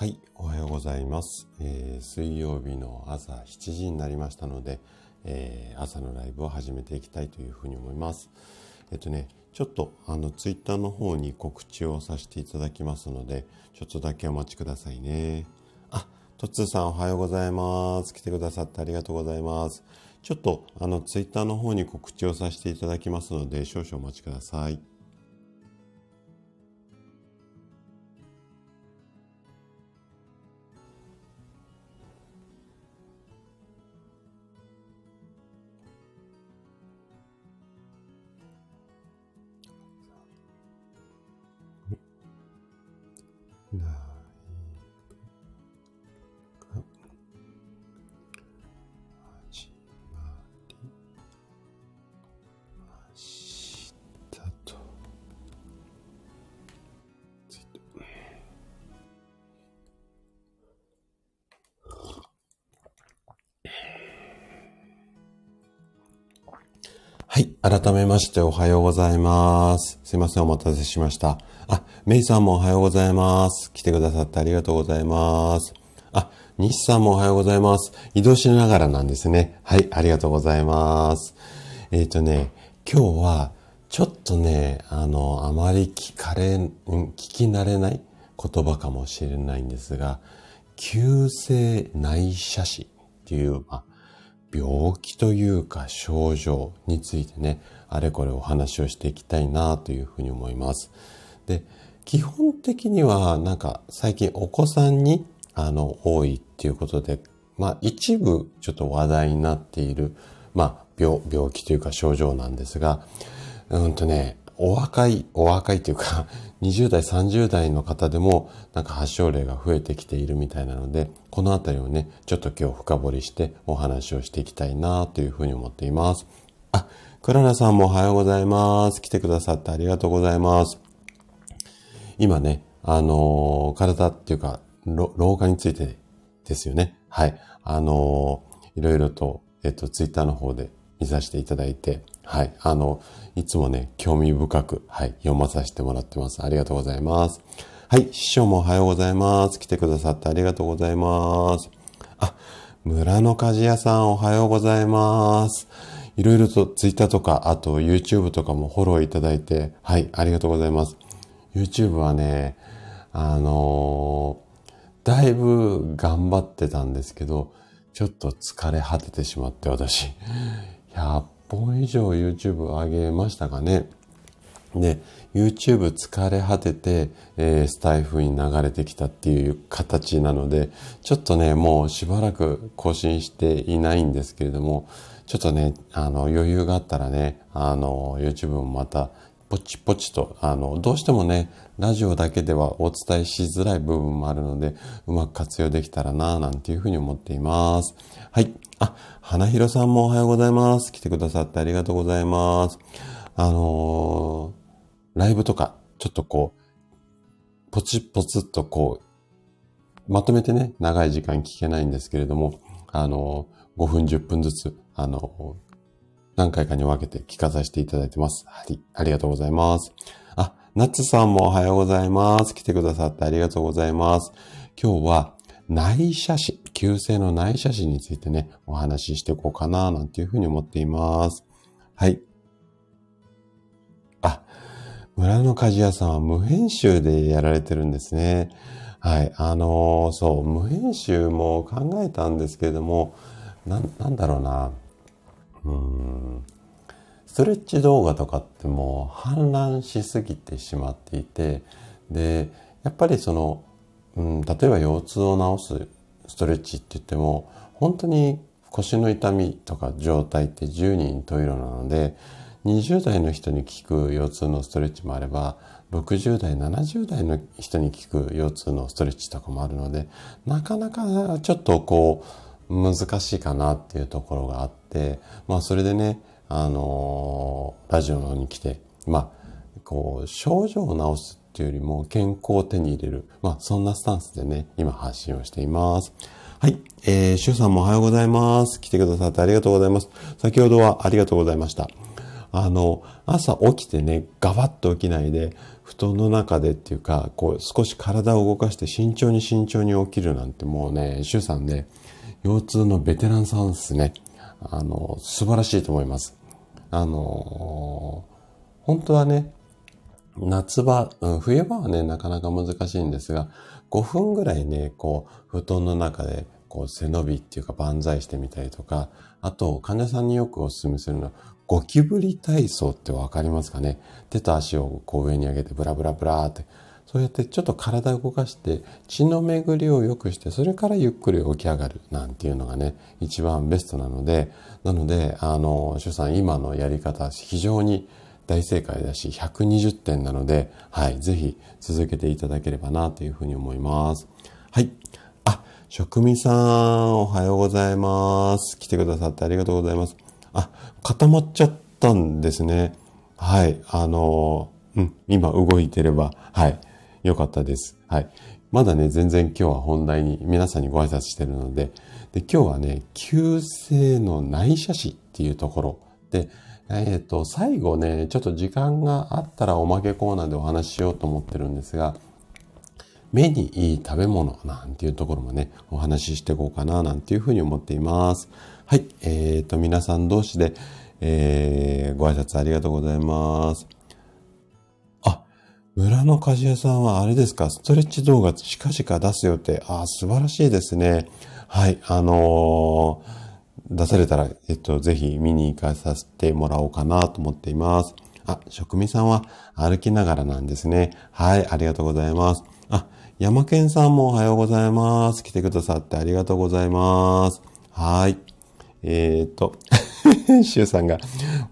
はい、おはようございます。えー、水曜日の朝7時になりましたので、えー、朝のライブを始めていきたいというふうに思います。えっとね、ちょっとあのツイッターの方に告知をさせていただきますので、ちょっとだけお待ちくださいね。あ、とつーさんおはようございます。来てくださってありがとうございます。ちょっとあのツイッターの方に告知をさせていただきますので、少々お待ちください。改めましておはようございます。すいません。お待たせしました。あ、メイさんもおはようございます。来てくださってありがとうございます。あ、西さんもおはようございます。移動しながらなんですね。はい。ありがとうございます。えっ、ー、とね、今日はちょっとね、あの、あまり聞かれ、聞き慣れない言葉かもしれないんですが、急性内斜視っていう、まあ、病気というか症状についてね、あれこれお話をしていきたいなというふうに思います。で、基本的にはなんか最近お子さんにあの多いっていうことで、まあ一部ちょっと話題になっている、まあ病、病気というか症状なんですが、うんとね、お若い、お若いというか、20代、30代の方でも、なんか発症例が増えてきているみたいなので、このあたりをね、ちょっと今日深掘りしてお話をしていきたいなというふうに思っています。あ、クララさんもおはようございます。来てくださってありがとうございます。今ね、あのー、体っていうか、老化についてですよね。はい。あのー、いろいろと、えっと、ツイッターの方で見させていただいて、はい。あの、いつもね、興味深く、はい、読まさせてもらってます。ありがとうございます。はい、師匠もおはようございます。来てくださってありがとうございます。あ、村の鍛冶屋さんおはようございます。いろいろとツイッターとか、あと YouTube とかもフォローいただいて、はい、ありがとうございます。YouTube はね、あのー、だいぶ頑張ってたんですけど、ちょっと疲れ果ててしまって私、100本以上 YouTube 上げましたかね。で、YouTube 疲れ果てて、えー、スタイフに流れてきたっていう形なので、ちょっとね、もうしばらく更新していないんですけれども、ちょっとね、あの、余裕があったらね、あの、YouTube もまた、ポチポチと、あの、どうしてもね、ラジオだけではお伝えしづらい部分もあるので、うまく活用できたらな、なんていうふうに思っています。はい。あ、花広さんもおはようございます。来てくださってありがとうございます。あのー、ライブとか、ちょっとこう、ポチポツっとこう、まとめてね、長い時間聞けないんですけれども、あのー、5分10分ずつ、あのー何回かに分けて聞かさせていただいてます。はい。ありがとうございます。あ、ナッツさんもおはようございます。来てくださってありがとうございます。今日は内斜視、急性の内斜視についてね、お話ししていこうかな、なんていうふうに思っています。はい。あ、村の鍛冶屋さんは無編集でやられてるんですね。はい。あのー、そう、無編集も考えたんですけれども、な、なんだろうな。うんストレッチ動画とかってもう氾濫しすぎてしまっていてでやっぱりその、うん、例えば腰痛を治すストレッチって言っても本当に腰の痛みとか状態って10人十色なので20代の人に効く腰痛のストレッチもあれば60代70代の人に効く腰痛のストレッチとかもあるのでなかなかちょっとこう難しいかなっていうところがあって、まあそれでね、あのー、ラジオに来て、まあ、こう、症状を治すっていうよりも健康を手に入れる。まあそんなスタンスでね、今発信をしています。はい。えー、シュさんもおはようございます。来てくださってありがとうございます。先ほどはありがとうございました。あの、朝起きてね、ガバッと起きないで、布団の中でっていうか、こう少し体を動かして慎重に慎重に起きるなんてもうね、主さんね、腰痛のベテランさんですね。あの、素晴らしいと思います。あの、本当はね、夏場、うん、冬場はね、なかなか難しいんですが、5分ぐらいね、こう、布団の中で、こう、背伸びっていうか万歳してみたりとか、あと、患者さんによくお勧めするのは、ゴキブリ体操ってわかりますかね？手と足をこう上に上げてブラブラブラーって。そうやってちょっと体を動かして血の巡りを良くしてそれからゆっくり起き上がるなんていうのがね一番ベストなのでなのであの主さん今のやり方非常に大正解だし120点なのではいぜひ続けていただければなというふうに思います。はい。あ職味さんおはようございます。来てくださってありがとうございます。あ固まっちゃったんですね。はいあのうん今動いてればはいよかったです。はい。まだね、全然今日は本題に皆さんにご挨拶してるので、で、今日はね、急性の内斜視っていうところで、えっ、ー、と、最後ね、ちょっと時間があったらおまけコーナーでお話ししようと思ってるんですが、目にいい食べ物なんていうところもね、お話ししていこうかななんていうふうに思っています。はい。えっ、ー、と、皆さん同士で、えー、ご挨拶ありがとうございます。あ村の鍛冶屋さんはあれですか、ストレッチ動画近々出す予定。ああ、素晴らしいですね。はい、あのー、出されたら、えっと、ぜひ見に行かさせてもらおうかなと思っています。あ、職味さんは歩きながらなんですね。はい、ありがとうございます。あ、山健さんもおはようございます。来てくださってありがとうございます。はい。えー、っと、シュウさんが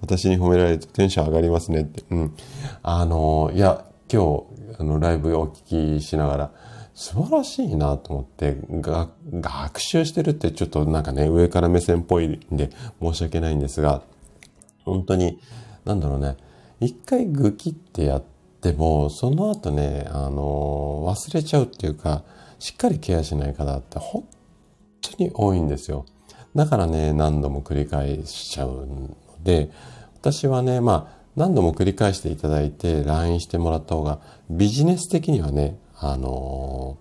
私に褒められるとテンション上がりますねって。うん。あの、いや、今日、あの、ライブをお聞きしながら、素晴らしいなと思って、が、学習してるってちょっとなんかね、上から目線っぽいんで申し訳ないんですが、本当に、なんだろうね、一回グキってやっても、その後ね、あの忘れちゃうっていうか、しっかりケアしない方って本当に多いんですよ。だからね、何度も繰り返しちゃうので、私はね、まあ、何度も繰り返していただいて LINE してもらった方がビジネス的にはね、あの、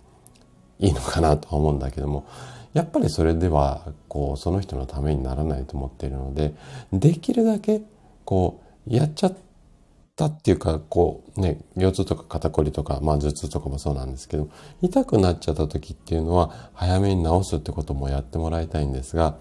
いいのかなとは思うんだけども、やっぱりそれでは、こう、その人のためにならないと思っているので、できるだけ、こう、やっちゃったっていうか、こう、ね、腰痛とか肩こりとか、まあ頭痛とかもそうなんですけど、痛くなっちゃった時っていうのは、早めに治すってこともやってもらいたいんですが、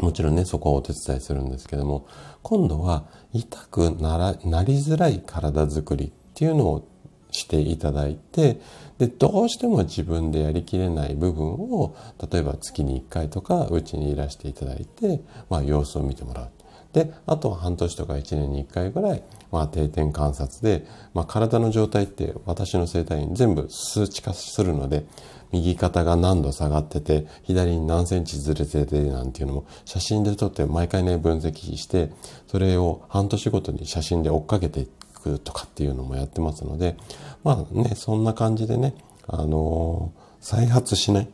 もちろんね、そこはお手伝いするんですけども、今度は痛くなら、なりづらい体づくりっていうのをしていただいて、で、どうしても自分でやりきれない部分を、例えば月に1回とかうちにいらしていただいて、まあ様子を見てもらう。で、あと半年とか1年に1回ぐらい、まあ定点観察で、まあ体の状態って私の生態に全部数値化するので、右肩が何度下がってて、左に何センチずれててなんていうのも写真で撮って毎回ね分析して、それを半年ごとに写真で追っかけていってくとかっていうのもやってますので、まあね、そんな感じでね、あのー、再発しない。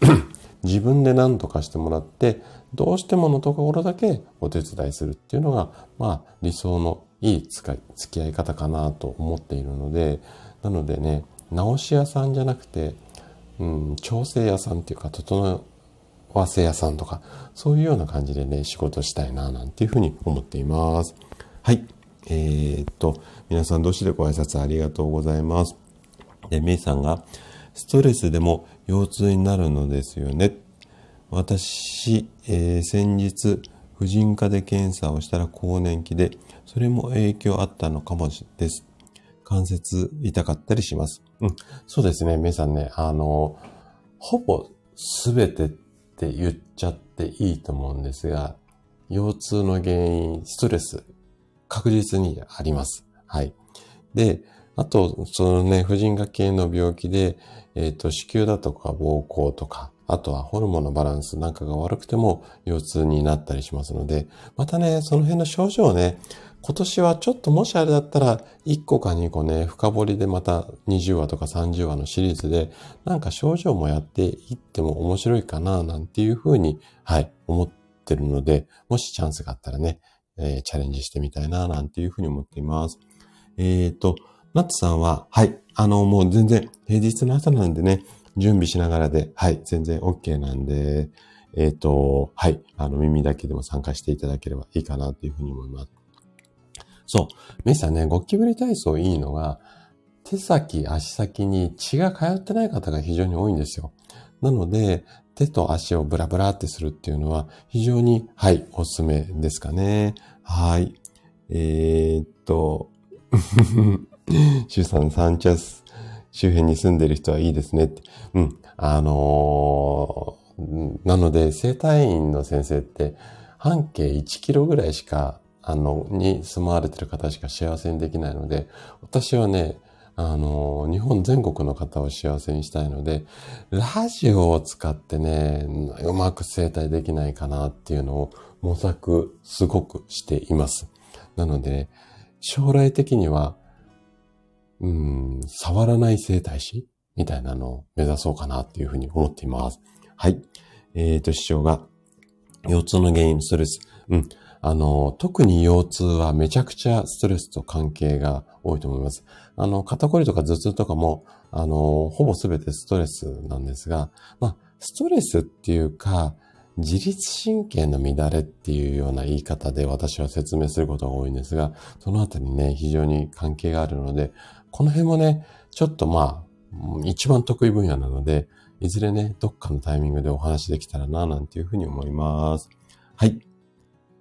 自分で何とかしてもらって、どうしてものところだけお手伝いするっていうのが、まあ理想のいい使い、付き合い方かなと思っているので、なのでね、直し屋さんじゃなくて、うん、調整屋さんっていうか、整わせ屋さんとか、そういうような感じでね、仕事したいな、なんていうふうに思っています。はい。えー、っと、皆さん同士でご挨拶ありがとうございます。で、メイさんが、ストレスでも腰痛になるのですよね。私、えー、先日、婦人科で検査をしたら更年期で、それも影響あったのかもです。関節痛かったりします。うん。そうですね。皆さんね、あの、ほぼすべてって言っちゃっていいと思うんですが、腰痛の原因、ストレス、確実にあります。はい。で、あと、そのね、婦人科系の病気で、えっ、ー、と、子宮だとか膀胱とか、あとはホルモンのバランスなんかが悪くても腰痛になったりしますので、またね、その辺の症状をね、今年はちょっともしあれだったら、1個か2個ね、深掘りでまた20話とか30話のシリーズで、なんか症状もやっていっても面白いかな、なんていうふうに、はい、思ってるので、もしチャンスがあったらね、えー、チャレンジしてみたいな、なんていうふうに思っています。えっ、ー、と、ナッツさんは、はい。あの、もう全然、平日の朝なんでね、準備しながらで、はい。全然 OK なんで、えっ、ー、と、はい。あの、耳だけでも参加していただければいいかなというふうに思います。そう。メイさんね、ゴキブリ体操いいのが、手先、足先に血が通ってない方が非常に多いんですよ。なので、手と足をブラブラってするっていうのは非常に、はい、おすすめですかね。はい。えー、っと、シュさん、サンチャス周辺に住んでる人はいいですねって。うん。あのー、なので、生体院の先生って、半径1キロぐらいしか、あの、に住まわれてる方しか幸せにできないので、私はね、あの、日本全国の方を幸せにしたいので、ラジオを使ってね、うまく生態できないかなっていうのを模索すごくしています。なので、ね、将来的には、うん、触らない生態師みたいなのを目指そうかなっていうふうに思っています。はい。えっ、ー、と、主張が、腰痛の原因、ストレス。うん。あの、特に腰痛はめちゃくちゃストレスと関係が多いと思います。あの、肩こりとか頭痛とかも、あの、ほぼすべてストレスなんですが、まあ、ストレスっていうか、自律神経の乱れっていうような言い方で私は説明することが多いんですが、そのあたりね、非常に関係があるので、この辺もね、ちょっとまあ、一番得意分野なので、いずれね、どっかのタイミングでお話できたらな、なんていうふうに思います。はい。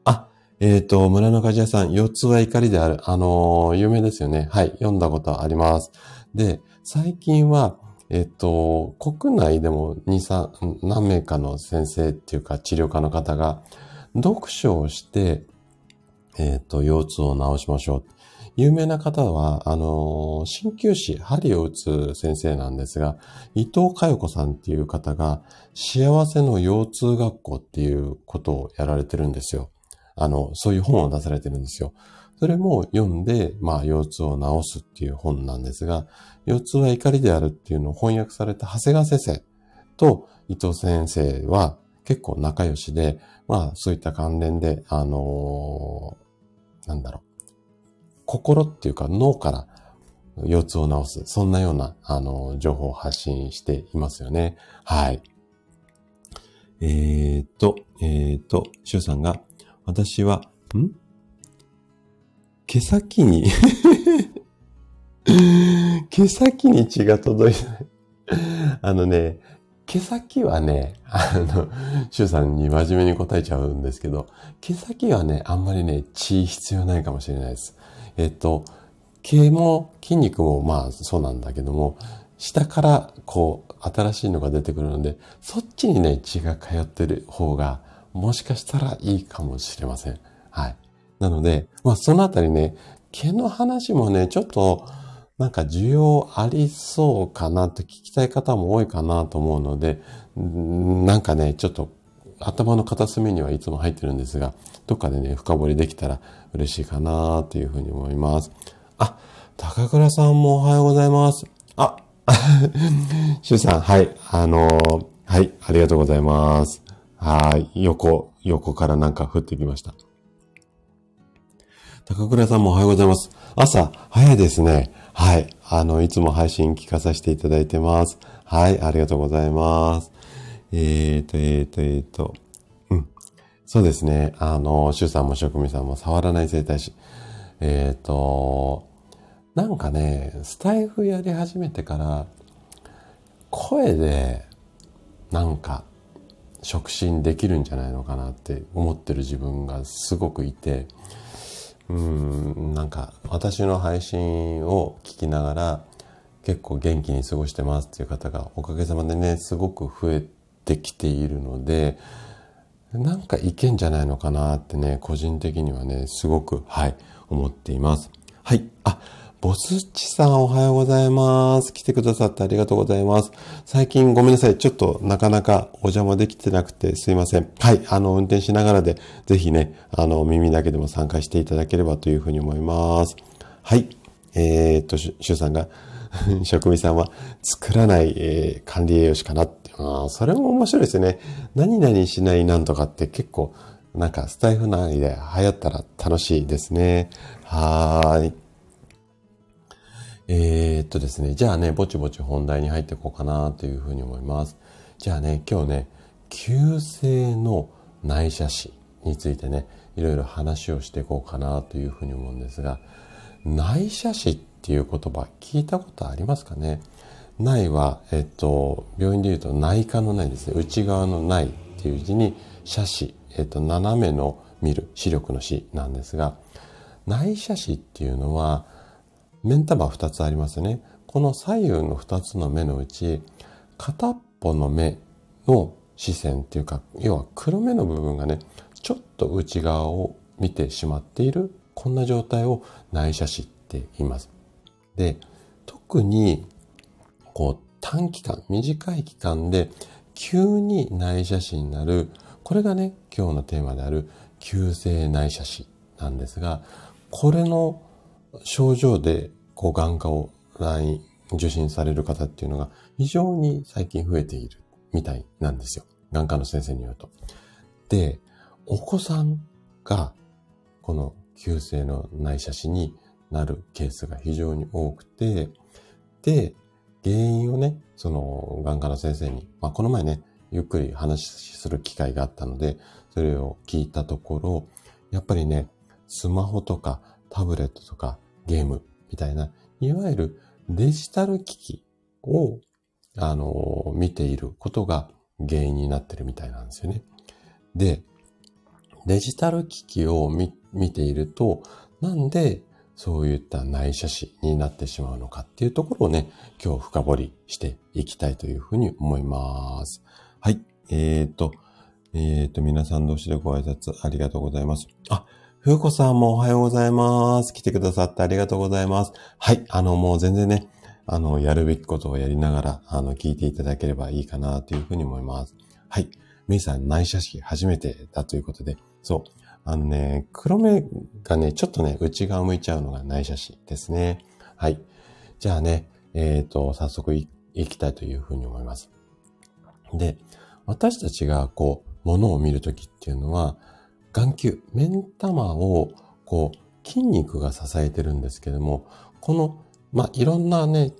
あ、えっ、ー、と、村の鍛冶屋さん、四つは怒りである。あのー、有名ですよね。はい。読んだことあります。で、最近は、えっ、と、国内でも2、3、何名かの先生っていうか治療家の方が、読書をして、えっ、と、腰痛を治しましょう。有名な方は、あの、鍼灸師、針を打つ先生なんですが、伊藤佳代子さんっていう方が、幸せの腰痛学校っていうことをやられてるんですよ。あの、そういう本を出されてるんですよ。それも読んで、まあ、腰痛を治すっていう本なんですが、腰痛は怒りであるっていうのを翻訳された長谷川先生と伊藤先生は結構仲良しで、まあ、そういった関連で、あのー、なんだろう。心っていうか脳から腰痛を治す。そんなような、あの、情報を発信していますよね。はい。えー、っと、えー、っと、シュさんが、私は、ん？毛先に毛先に血が届いてないあのね、毛先はね、あの、シュさんに真面目に答えちゃうんですけど、毛先はね、あんまりね、血必要ないかもしれないです。えっと、毛も筋肉もまあそうなんだけども、下からこう新しいのが出てくるので、そっちにね、血が通ってる方が、もしかしたらいいかもしれません。はい。なので、まあそのあたりね、毛の話もね、ちょっと、なんか需要ありそうかなって聞きたい方も多いかなと思うので、なんかね、ちょっと頭の片隅にはいつも入ってるんですが、どっかでね、深掘りできたら嬉しいかなというふうに思います。あ、高倉さんもおはようございます。あ、シュさん、はい、あのー、はい、ありがとうございます。はい、横、横からなんか降ってきました。高倉さんもおはようございます。朝、早いですね。はい。あの、いつも配信聞かさせていただいてます。はい、ありがとうございます。えーと、えーと、えーと、うん。そうですね。あの、主さんも職味さんも触らない生態師。えーと、なんかね、スタイフやり始めてから、声で、なんか、触診できるんじゃないのかなって思ってる自分がすごくいて、うん、なんか、私の配信を聞きながら、結構元気に過ごしてますっていう方がおかげさまでね、すごく増えてきているので、なんかいけんじゃないのかなってね、個人的にはね、すごく、はい、思っています。はい。あ、ボスッチさんおはようございます。来てくださってありがとうございます。最近ごめんなさい。ちょっとなかなかお邪魔できてなくてすいません。はい。あの、運転しながらで、ぜひね、あの、耳だけでも参加していただければというふうに思います。はい。えー、っと、シさんが、職味さんは作らない、えー、管理栄養士かなって。あそれも面白いですね。何々しないなんとかって結構、なんかスタイフ内で流行ったら楽しいですね。はーい。えー、っとですね、じゃあね、ぼちぼち本題に入っていこうかなというふうに思います。じゃあね、今日ね、急性の内斜視についてね、いろいろ話をしていこうかなというふうに思うんですが、内斜視っていう言葉聞いたことありますかね？内は、えっと、病院で言うと内科の内ですね。内側の内っていう字に斜視、えっと、斜めの見る、視力の視なんですが、内斜視っていうのは、目ん玉2つありますね。この左右の2つの目のうち、片っぽの目の視線っていうか、要は黒目の部分がね、ちょっと内側を見てしまっている、こんな状態を内斜視って言います。で、特に、こう、短期間、短い期間で、急に内斜視になる、これがね、今日のテーマである、急性内斜視なんですが、これの症状で、こう、眼科を来受診される方っていうのが非常に最近増えているみたいなんですよ。眼科の先生に言うと。で、お子さんが、この急性の内斜視になるケースが非常に多くて、で、原因をね、その眼科の先生に、まあこの前ね、ゆっくり話する機会があったので、それを聞いたところ、やっぱりね、スマホとかタブレットとかゲームみたいな、いわゆるデジタル機器を、あの、見ていることが原因になってるみたいなんですよね。で、デジタル機器を見ていると、なんでそういった内斜視になってしまうのかっていうところをね、今日深掘りしていきたいというふうに思います。はい。えーと、えーと、皆さん同士でご挨拶ありがとうございます。あ、ふうこさんもおはようございます。来てくださってありがとうございます。はい。あの、もう全然ね、あの、やるべきことをやりながら、あの、聞いていただければいいかなというふうに思います。はい。メイさん、内斜視初めてだということで、そう。あのね、黒目がね、ちょっとね、内側向いちゃうのが内斜視ですね。はい。じゃあね、えっ、ー、と、早速いきたいというふうに思います。で、私たちがこう、物を見るときっていうのは、眼球、目ん玉を、こう、筋肉が支えてるんですけども、この、まあ、いろんなね、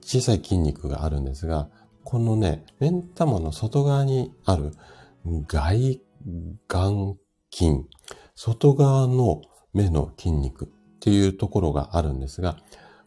小さい筋肉があるんですが、このね、目ん玉の外側にある外眼筋、外側の目の筋肉っていうところがあるんですが、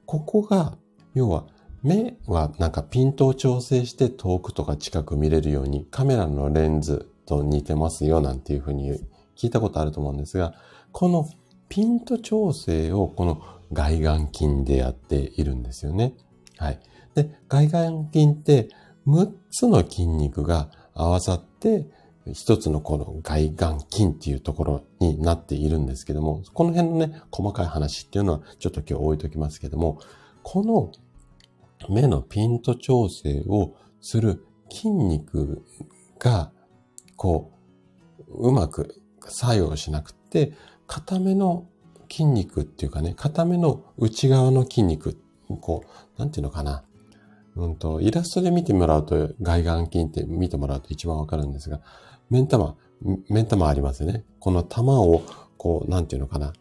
ここが、要は目はなんかピントを調整して遠くとか近く見れるようにカメラのレンズと似てますよなんていうふうに聞いたことあると思うんですが、このピント調整をこの外眼筋でやっているんですよね。はい。で、外眼筋って6つの筋肉が合わさって一つのこの外眼筋っていうところになっているんですけども、この辺のね、細かい話っていうのはちょっと今日置いときますけども、この目のピント調整をする筋肉が、こう、うまく作用しなくて、固めの筋肉っていうかね、固めの内側の筋肉、こう、なんていうのかな。うんと、イラストで見てもらうと、外眼筋って見てもらうと一番わかるんですが、目ん玉、目ん玉ありますよね。この玉を、こう、なんていうのかな。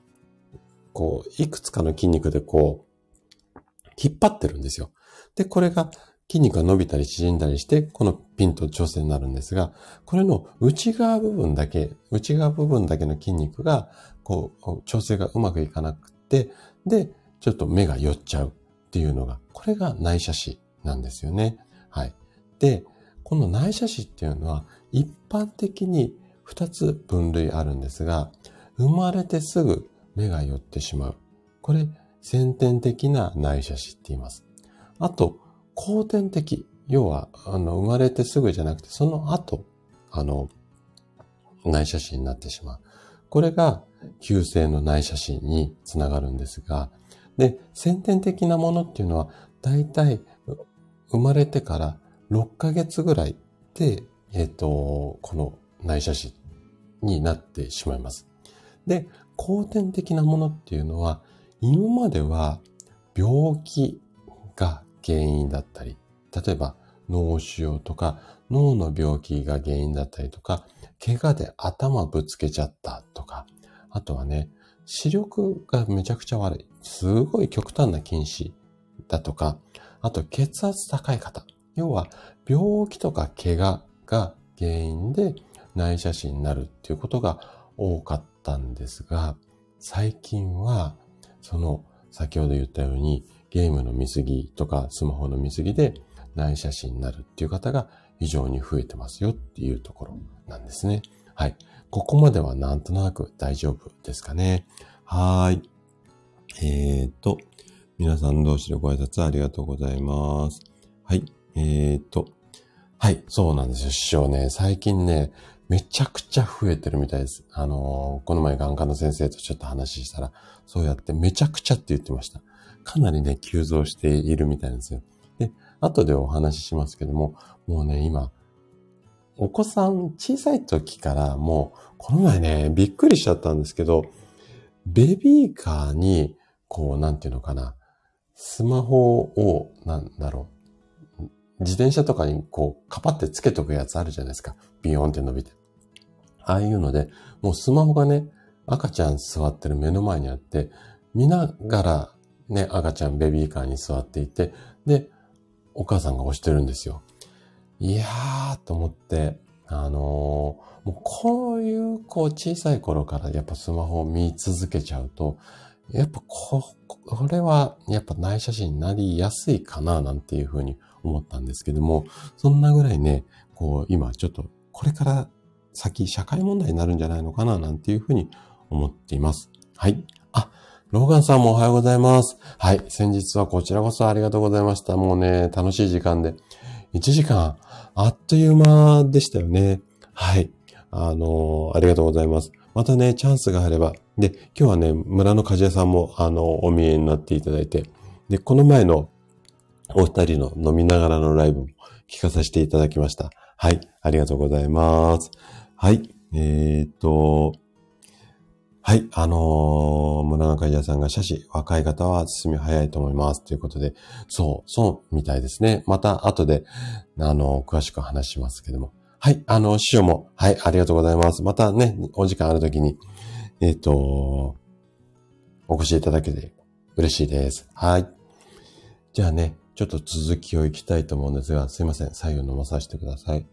こう、いくつかの筋肉でこう、引っ張ってるんですよ。で、これが筋肉が伸びたり縮んだりして、このピンと調整になるんですが、これの内側部分だけ、内側部分だけの筋肉が、こう、調整がうまくいかなくて、で、ちょっと目が寄っちゃうっていうのが、これが内斜視なんですよね。はい。で、この内斜視っていうのは、一般的に二つ分類あるんですが、生まれてすぐ目が寄ってしまう。これ、先天的な内斜視って言います。あと、後天的。要は、あの、生まれてすぐじゃなくて、その後、あの、内斜視になってしまう。これが、急性の内斜視につながるんですが、で、先天的なものっていうのは、だいたい生まれてから6ヶ月ぐらいで、えっ、ー、と、この内斜視になってしまいます。で、後天的なものっていうのは、今までは病気が原因だったり、例えば脳腫瘍とか脳の病気が原因だったりとか、怪我で頭ぶつけちゃったとか、あとはね、視力がめちゃくちゃ悪い。すごい極端な近視だとか、あと血圧高い方。要は、病気とか怪我が原因で内斜視になるっていうことが多かったんですが、最近は、その、先ほど言ったように、ゲームの見過ぎとかスマホの見過ぎで内斜視になるっていう方が非常に増えてますよっていうところなんですね。はい。ここまではなんとなく大丈夫ですかね。はい。えーと、皆さん同士でご挨拶ありがとうございます。はい。えーと、はい、そうなんですよ、師匠ね。最近ね、めちゃくちゃ増えてるみたいです。あのー、この前眼科の先生とちょっと話したら、そうやってめちゃくちゃって言ってました。かなりね、急増しているみたいなんですよ。で、後でお話ししますけども、もうね、今、お子さん小さい時からもう、この前ね、びっくりしちゃったんですけど、ベビーカーに、こう、なんていうのかな、スマホを、なんだろう、自転車とかにこう、カパってつけとくやつあるじゃないですか。ビヨンって伸びて。ああいうので、もうスマホがね、赤ちゃん座ってる目の前にあって、見ながらね、赤ちゃんベビーカーに座っていて、で、お母さんが押してるんですよ。いやーと思って、あのー、もうこういうこう小さい頃からやっぱスマホを見続けちゃうと、やっぱこ、これはやっぱ内写真になりやすいかななんていうふうに思ったんですけども、そんなぐらいね、こう今ちょっとこれから先社会問題になるんじゃないのかななんていうふうに思っています。はい。ローガンさんもおはようございます。はい。先日はこちらこそありがとうございました。もうね、楽しい時間で。1時間、あっという間でしたよね。はい。あのー、ありがとうございます。またね、チャンスがあれば。で、今日はね、村の鍛冶屋さんも、あの、お見えになっていただいて。で、この前のお二人の飲みながらのライブも聞かさせていただきました。はい。ありがとうございます。はい。えー、っと、はい。あのー、村中屋さんが写真、若い方は進み早いと思います。ということで、そう、そうみたいですね。また後で、あのー、詳しく話しますけども。はい。あの、師匠も、はい、ありがとうございます。またね、お時間あるときに、えっ、ー、と、お越しいただけて嬉しいです。はい。じゃあね、ちょっと続きをいきたいと思うんですが、すいません。左右飲まさせてください。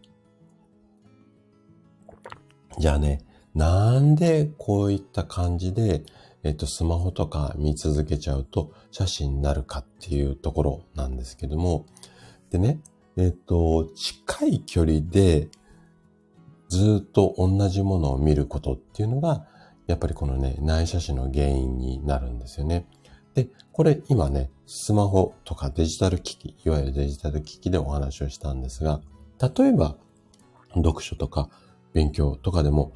じゃあね、なんでこういった感じで、えっと、スマホとか見続けちゃうと写真になるかっていうところなんですけども、でね、えっと、近い距離でずっと同じものを見ることっていうのが、やっぱりこのね、内写真の原因になるんですよね。で、これ今ね、スマホとかデジタル機器、いわゆるデジタル機器でお話をしたんですが、例えば、読書とか勉強とかでも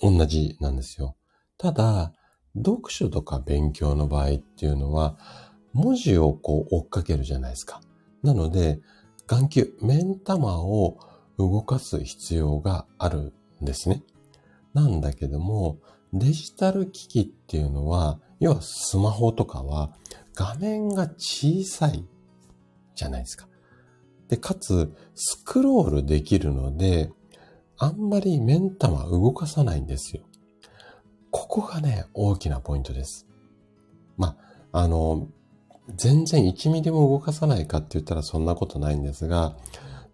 同じなんですよ。ただ、読書とか勉強の場合っていうのは、文字をこう追っかけるじゃないですか。なので、眼球、目ん玉を動かす必要があるんですね。なんだけども、デジタル機器っていうのは、要はスマホとかは画面が小さいじゃないですか。で、かつ、スクロールできるので、あんまり目ん玉動かさないんですよ。ここがね、大きなポイントです。まあ、の、全然1ミリも動かさないかって言ったらそんなことないんですが、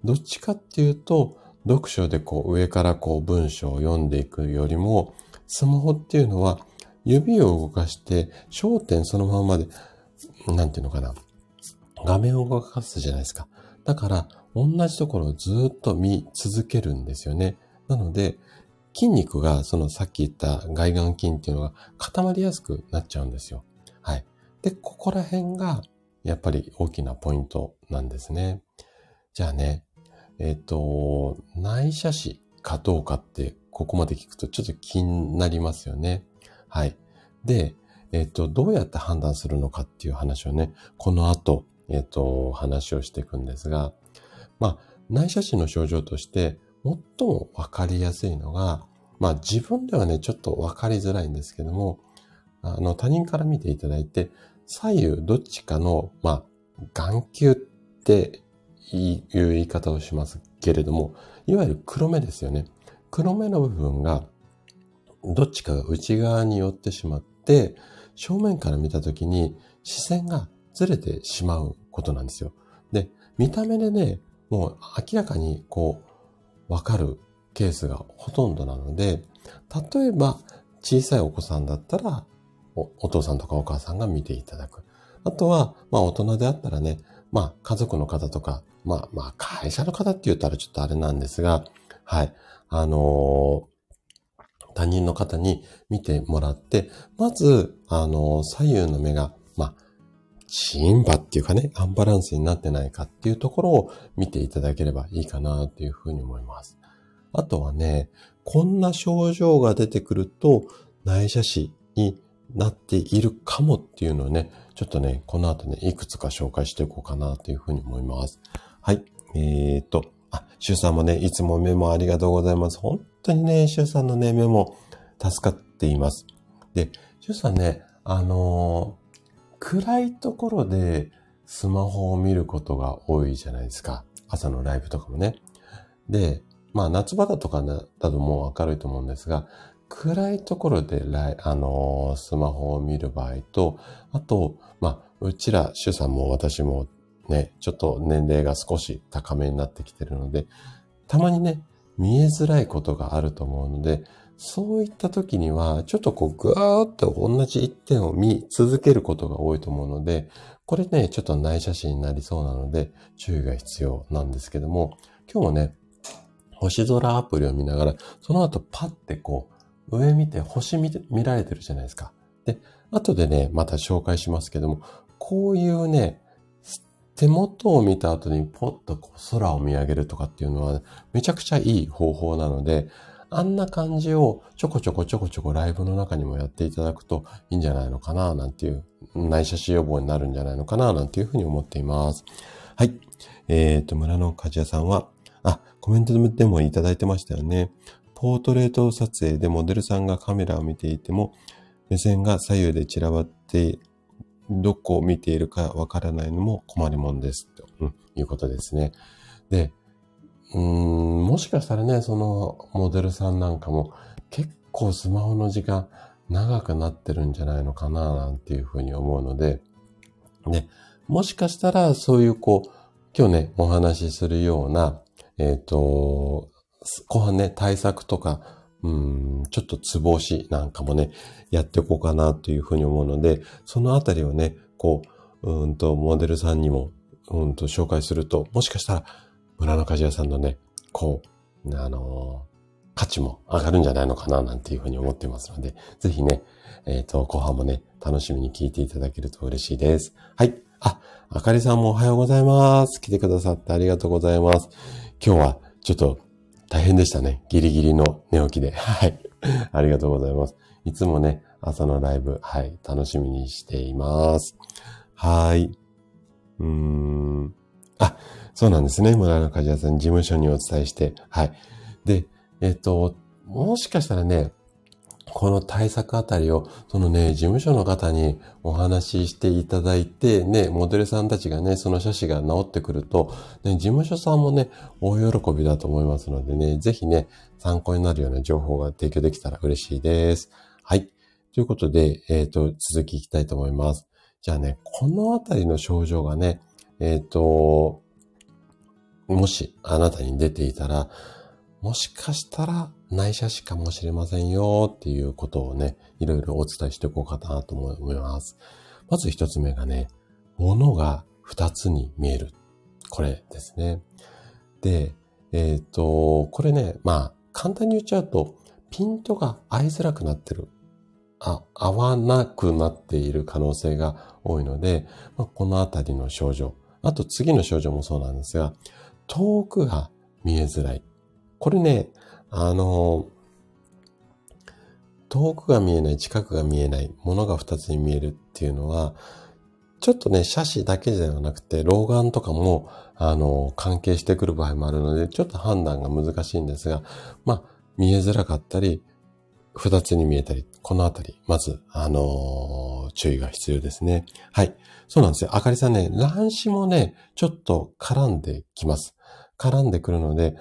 どっちかっていうと、読書でこう上からこう文章を読んでいくよりも、スマホっていうのは指を動かして焦点そのままで、なんていうのかな、画面を動かすじゃないですか。だから、同じところをずっと見続けるんですよね。なので、筋肉が、そのさっき言った外眼筋っていうのが固まりやすくなっちゃうんですよ。はい。で、ここら辺が、やっぱり大きなポイントなんですね。じゃあね、えっ、ー、と、内斜視かどうかって、ここまで聞くとちょっと気になりますよね。はい。で、えっ、ー、と、どうやって判断するのかっていう話をね、この後、えっ、ー、と、話をしていくんですが、まあ、内斜視の症状として、最もわかりやすいのが、まあ自分ではね、ちょっとわかりづらいんですけども、あの、他人から見ていただいて、左右どっちかの、まあ、眼球っていう言い方をしますけれども、いわゆる黒目ですよね。黒目の部分が、どっちかが内側に寄ってしまって、正面から見たときに視線がずれてしまうことなんですよ。で、見た目でね、もう明らかにこう、わかるケースがほとんどなので、例えば小さいお子さんだったらお、お父さんとかお母さんが見ていただく。あとは、まあ大人であったらね、まあ家族の方とか、まあまあ会社の方って言ったらちょっとあれなんですが、はい。あのー、他人の方に見てもらって、まず、あのー、左右の目が、まあ、シンバっていうかね、アンバランスになってないかっていうところを見ていただければいいかなっていうふうに思います。あとはね、こんな症状が出てくると内斜視になっているかもっていうのをね、ちょっとね、この後ね、いくつか紹介していこうかなというふうに思います。はい。えー、っと、あ、シュウさんもね、いつもメモありがとうございます。本当にね、シュウさんのね、メモ助かっています。で、シュウさんね、あの、暗いところでスマホを見ることが多いじゃないですか。朝のライブとかもね。で、まあ夏場だとかだともう明るいと思うんですが、暗いところでライ、あのー、スマホを見る場合と、あと、まあ、うちら、主さんも私もね、ちょっと年齢が少し高めになってきてるので、たまにね、見えづらいことがあると思うので、そういった時には、ちょっとこう、ぐわーっと同じ一点を見続けることが多いと思うので、これね、ちょっと内写真になりそうなので、注意が必要なんですけども、今日もね、星空アプリを見ながら、その後パッてこう、上見て星見見られてるじゃないですか。で、後でね、また紹介しますけども、こういうね、手元を見た後にポッとこう空を見上げるとかっていうのはめちゃくちゃいい方法なので、あんな感じをちょこちょこちょこちょこライブの中にもやっていただくといいんじゃないのかななんていう、内写真予防になるんじゃないのかななんていうふうに思っています。はい。えっ、ー、と、村の鍛冶屋さんは、あ、コメントでもいただいてましたよね。ポートレート撮影でモデルさんがカメラを見ていても、目線が左右で散らばってどこを見ているかわからないのも困りもんです。と、いうことですね。で、うん、もしかしたらね、そのモデルさんなんかも結構スマホの時間長くなってるんじゃないのかな、なんていうふうに思うので、で、もしかしたらそういうこう、今日ね、お話しするような、えっ、ー、と、後半ね、対策とか、うん、ちょっとつぼ押しなんかもね、やっていこうかなというふうに思うので、そのあたりをね、こう、うんと、モデルさんにも、うんと、紹介すると、もしかしたら、村の鍛冶屋さんのね、こう、あのー、価値も上がるんじゃないのかな、なんていうふうに思ってますので、ぜひね、えっ、ー、と、後半もね、楽しみに聞いていただけると嬉しいです。はい。あ、あかりさんもおはようございます。来てくださってありがとうございます。今日は、ちょっと、大変でしたね。ギリギリの寝起きで。はい。ありがとうございます。いつもね、朝のライブ、はい、楽しみにしています。はい。うーん。あ、そうなんですね。村中梶さん、事務所にお伝えして。はい。で、えっと、もしかしたらね、この対策あたりを、そのね、事務所の方にお話ししていただいて、ね、モデルさんたちがね、その写真が治ってくると、ね、事務所さんもね、大喜びだと思いますのでね、ぜひね、参考になるような情報が提供できたら嬉しいです。はい。ということで、えっ、ー、と、続きいきたいと思います。じゃあね、このあたりの症状がね、えっ、ー、と、もしあなたに出ていたら、もしかしたら内斜視かもしれませんよっていうことをね、いろいろお伝えしていこうかなと思います。まず一つ目がね、物が二つに見える。これですね。で、えっ、ー、と、これね、まあ、簡単に言っちゃうと、ピントが合いづらくなってる。あ、合わなくなっている可能性が多いので、まあ、このあたりの症状。あと次の症状もそうなんですが、遠くが見えづらい。これね、あの、遠くが見えない、近くが見えない、ものが二つに見えるっていうのは、ちょっとね、写真だけではなくて、老眼とかも、あの、関係してくる場合もあるので、ちょっと判断が難しいんですが、まあ、見えづらかったり、二つに見えたり、このあたり、まず、あのー、注意が必要ですね。はい。そうなんですよ。あかりさんね、乱視もね、ちょっと絡んできます。絡んでくるので、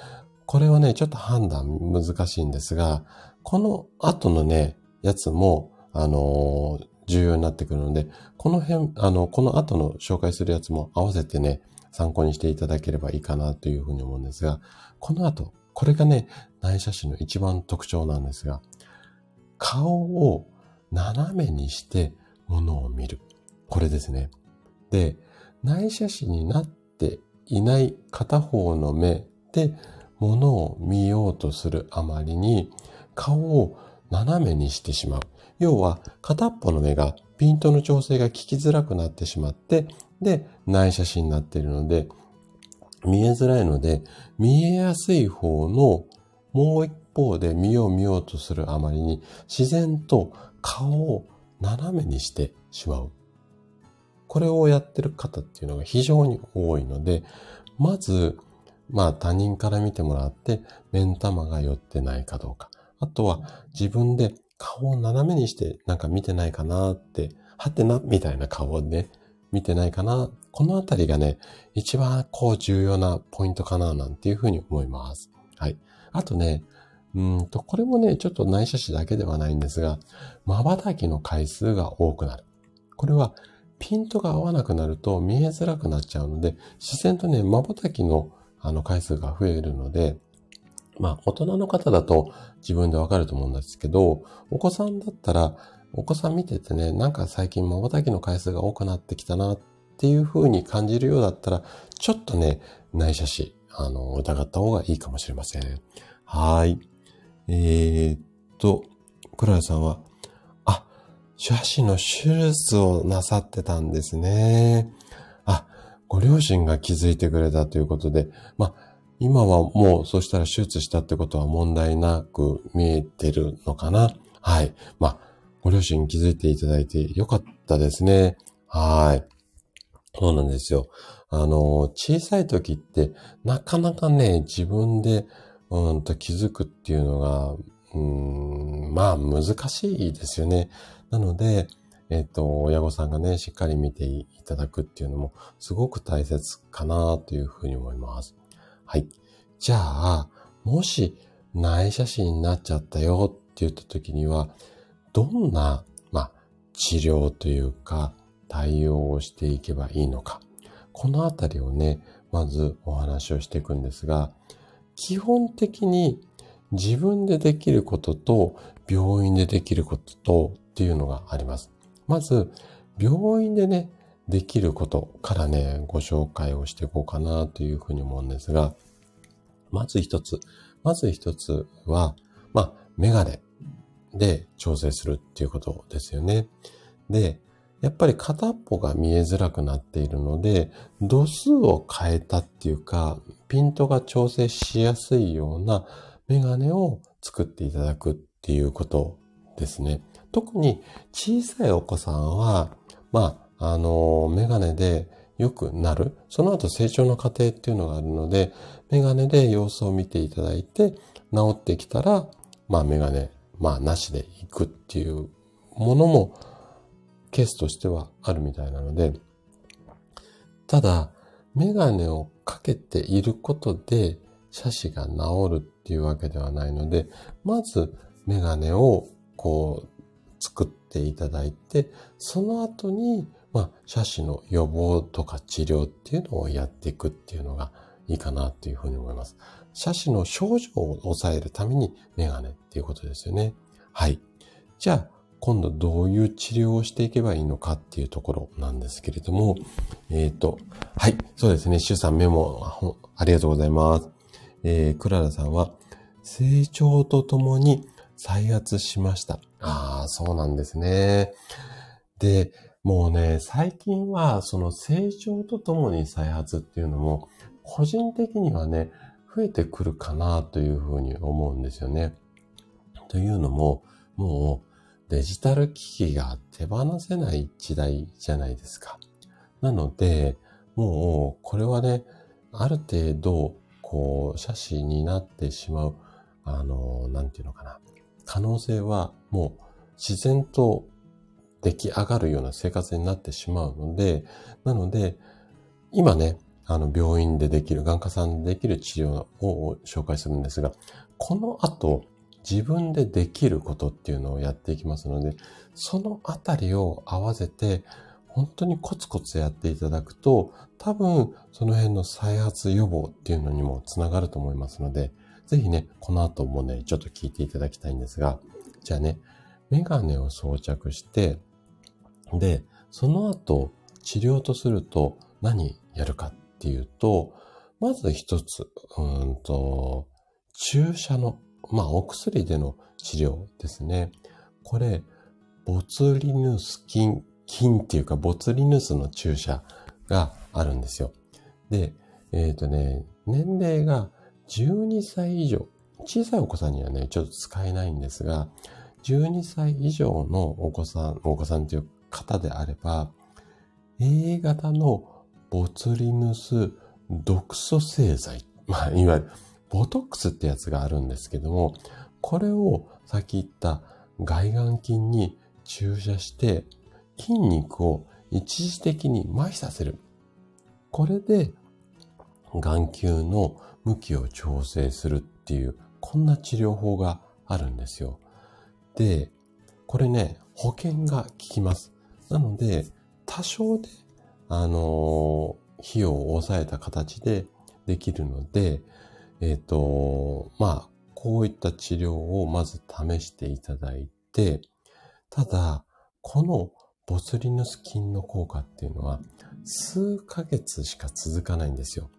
これはね、ちょっと判断難しいんですが、この後のね、やつも、あのー、重要になってくるので、この辺、あの、この後の紹介するやつも合わせてね、参考にしていただければいいかなというふうに思うんですが、この後、これがね、内写真の一番特徴なんですが、顔を斜めにしてものを見る。これですね。で、内写真になっていない片方の目でものを見ようとするあまりに顔を斜めにしてしまう。要は片っぽの目がピントの調整が効きづらくなってしまって、で、内写真になっているので、見えづらいので、見えやすい方のもう一方で見よう見ようとするあまりに自然と顔を斜めにしてしまう。これをやってる方っていうのが非常に多いので、まず、まあ他人から見てもらって、目ん玉が寄ってないかどうか。あとは自分で顔を斜めにしてなんか見てないかなって、はてなみたいな顔でね、見てないかな。このあたりがね、一番こう重要なポイントかななんていうふうに思います。はい。あとね、うんと、これもね、ちょっと内斜視だけではないんですが、瞬きの回数が多くなる。これは、ピントが合わなくなると見えづらくなっちゃうので、自然とね、瞬きのあの回数が増えるので、まあ、大人の方だと自分でわかると思うんですけど、お子さんだったら、お子さん見ててね、なんか最近瞬きの回数が多くなってきたなっていう風に感じるようだったら、ちょっとね、内斜視、あの、疑った方がいいかもしれません。はい。えー、っと、クララさんは、あ、斜視の手術をなさってたんですね。あ、ご両親が気づいてくれたということで、まあ、今はもう、そうしたら手術したってことは問題なく見えてるのかなはい。まあ、ご両親気づいていただいてよかったですね。はい。そうなんですよ。あの、小さい時って、なかなかね、自分で、うんと気づくっていうのが、うん、まあ難しいですよね。なので、えっ、と、親御さんがね、しっかり見ていただくっていうのも、すごく大切かなというふうに思います。はい。じゃあ、もし内写真になっちゃったよって言った時には、どんな、まあ、治療というか、対応をしていけばいいのか。このあたりをね、まずお話をしていくんですが、基本的に自分でできることと病院でできることとっていうのがあります。まず、病院でね、できることからね、ご紹介をしていこうかなというふうに思うんですが、まず一つ。まず一つは、まあ、メガネで調整するっていうことですよね。で、やっぱり片っぽが見えづらくなっているので、度数を変えたっていうか、ピントが調整しやすいようなメガネを作っていただくっていうことですね。特に小さいお子さんは、まあ、あの、メガネで良くなる。その後成長の過程っていうのがあるので、メガネで様子を見ていただいて、治ってきたら、まあメガネ、まあなしで行くっていうものもケースとしてはあるみたいなので、ただ、メガネをかけていることで、斜視が治るっていうわけではないので、まずメガネをこう作っていただいて、その後にまあ、斜視の予防とか治療っていうのをやっていくっていうのがいいかなっていうふうに思います。斜視の症状を抑えるためにメガネっていうことですよね。はい。じゃあ、今度どういう治療をしていけばいいのかっていうところなんですけれども、えっ、ー、と、はい、そうですね、シュさんメモありがとうございます。えー、クララさんは、成長とともに再発しました。ああ、そうなんですね。で、もうね、最近はその成長とともに再発っていうのも、個人的にはね、増えてくるかなというふうに思うんですよね。というのも、もうデジタル機器が手放せない時代じゃないですか。なので、もうこれはね、ある程度、こう、写真になってしまう、あの、なんていうのかな。可能性はもう自然と出来上がるような生活になってしまうので、なので、今ね、あの、病院でできる、眼科さんでできる治療を紹介するんですが、この後、自分でできることっていうのをやっていきますので、そのあたりを合わせて、本当にコツコツやっていただくと、多分その辺の再発予防っていうのにもつながると思いますので、ぜひね、この後もね、ちょっと聞いていただきたいんですが、じゃあね、メガネを装着して、で、その後、治療とすると何やるかっていうと、まず一つ、うんと、注射の、まあ、お薬での治療ですね。これ、ボツリヌス菌、菌っていうか、ボツリヌスの注射があるんですよ。で、えっ、ー、とね、年齢が12歳以上、小さいお子さんにはね、ちょっと使えないんですが、12歳以上のお子さん、お子さんという方であれば、A 型のボツリヌス毒素製剤、まあ、いわゆるボトックスってやつがあるんですけども、これをさっき言った外眼筋に注射して筋肉を一時的に麻痺させる。これで眼球の向きを調整するっていう、こんな治療法があるんですよ。で、これね、保険が効きます。なので、多少で、あのー、費用を抑えた形でできるので、えっ、ー、と、まあ、こういった治療をまず試していただいて、ただ、このボツリヌス菌の効果っていうのは数ヶ月しか続かないんですよ。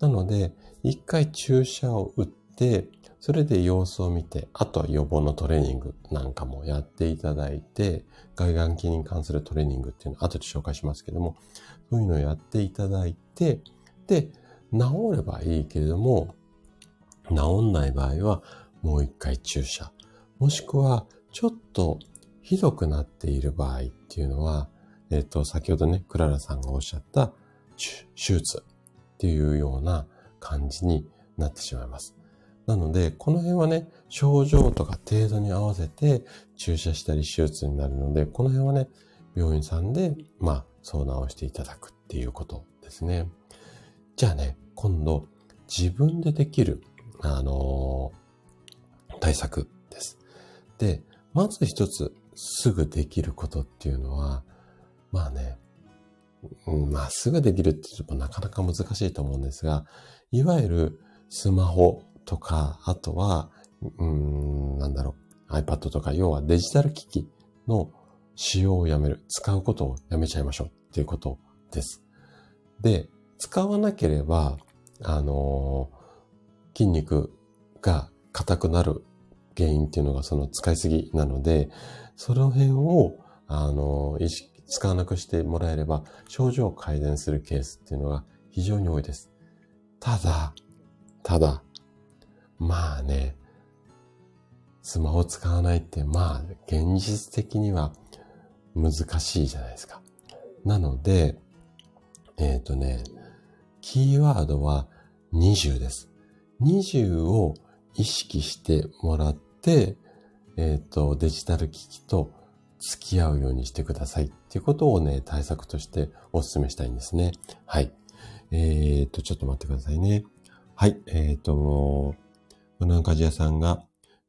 なので、一回注射を打って、それで様子を見て、あとは予防のトレーニングなんかもやっていただいて、外眼筋に関するトレーニングっていうのを後で紹介しますけども、そういうのをやっていただいて、で、治ればいいけれども、治んない場合はもう一回注射。もしくは、ちょっとひどくなっている場合っていうのは、えっ、と、先ほどね、クララさんがおっしゃった手術っていうような感じになってしまいます。なので、この辺はね、症状とか程度に合わせて注射したり手術になるので、この辺はね、病院さんで、まあ、相談をしていただくっていうことですね。じゃあね、今度、自分でできる、あのー、対策です。で、まず一つ、すぐできることっていうのは、まあね、うん、まあすぐできるって言ってもなかなか難しいと思うんですが、いわゆるスマホとか、あとは、うん、なんだろう、iPad とか、要はデジタル機器の使用をやめる、使うことをやめちゃいましょうっていうことです。で、使わなければ、あのー、筋肉が硬くなる原因っていうのがその使いすぎなので、その辺を、あのー、意識、使わなくしてもらえれば、症状を改善するケースっていうのが非常に多いです。ただ、ただ、まあね、スマホ使わないって、まあ、現実的には難しいじゃないですか。なので、えっ、ー、とね、キーワードは20です。20を意識してもらって、えっ、ー、と、デジタル機器と付き合うようにしてくださいっていうことをね、対策としてお勧めしたいんですね。はい。えっ、と、ちょっと待ってくださいね。はい。えっ、と、無難鍛冶屋さんが、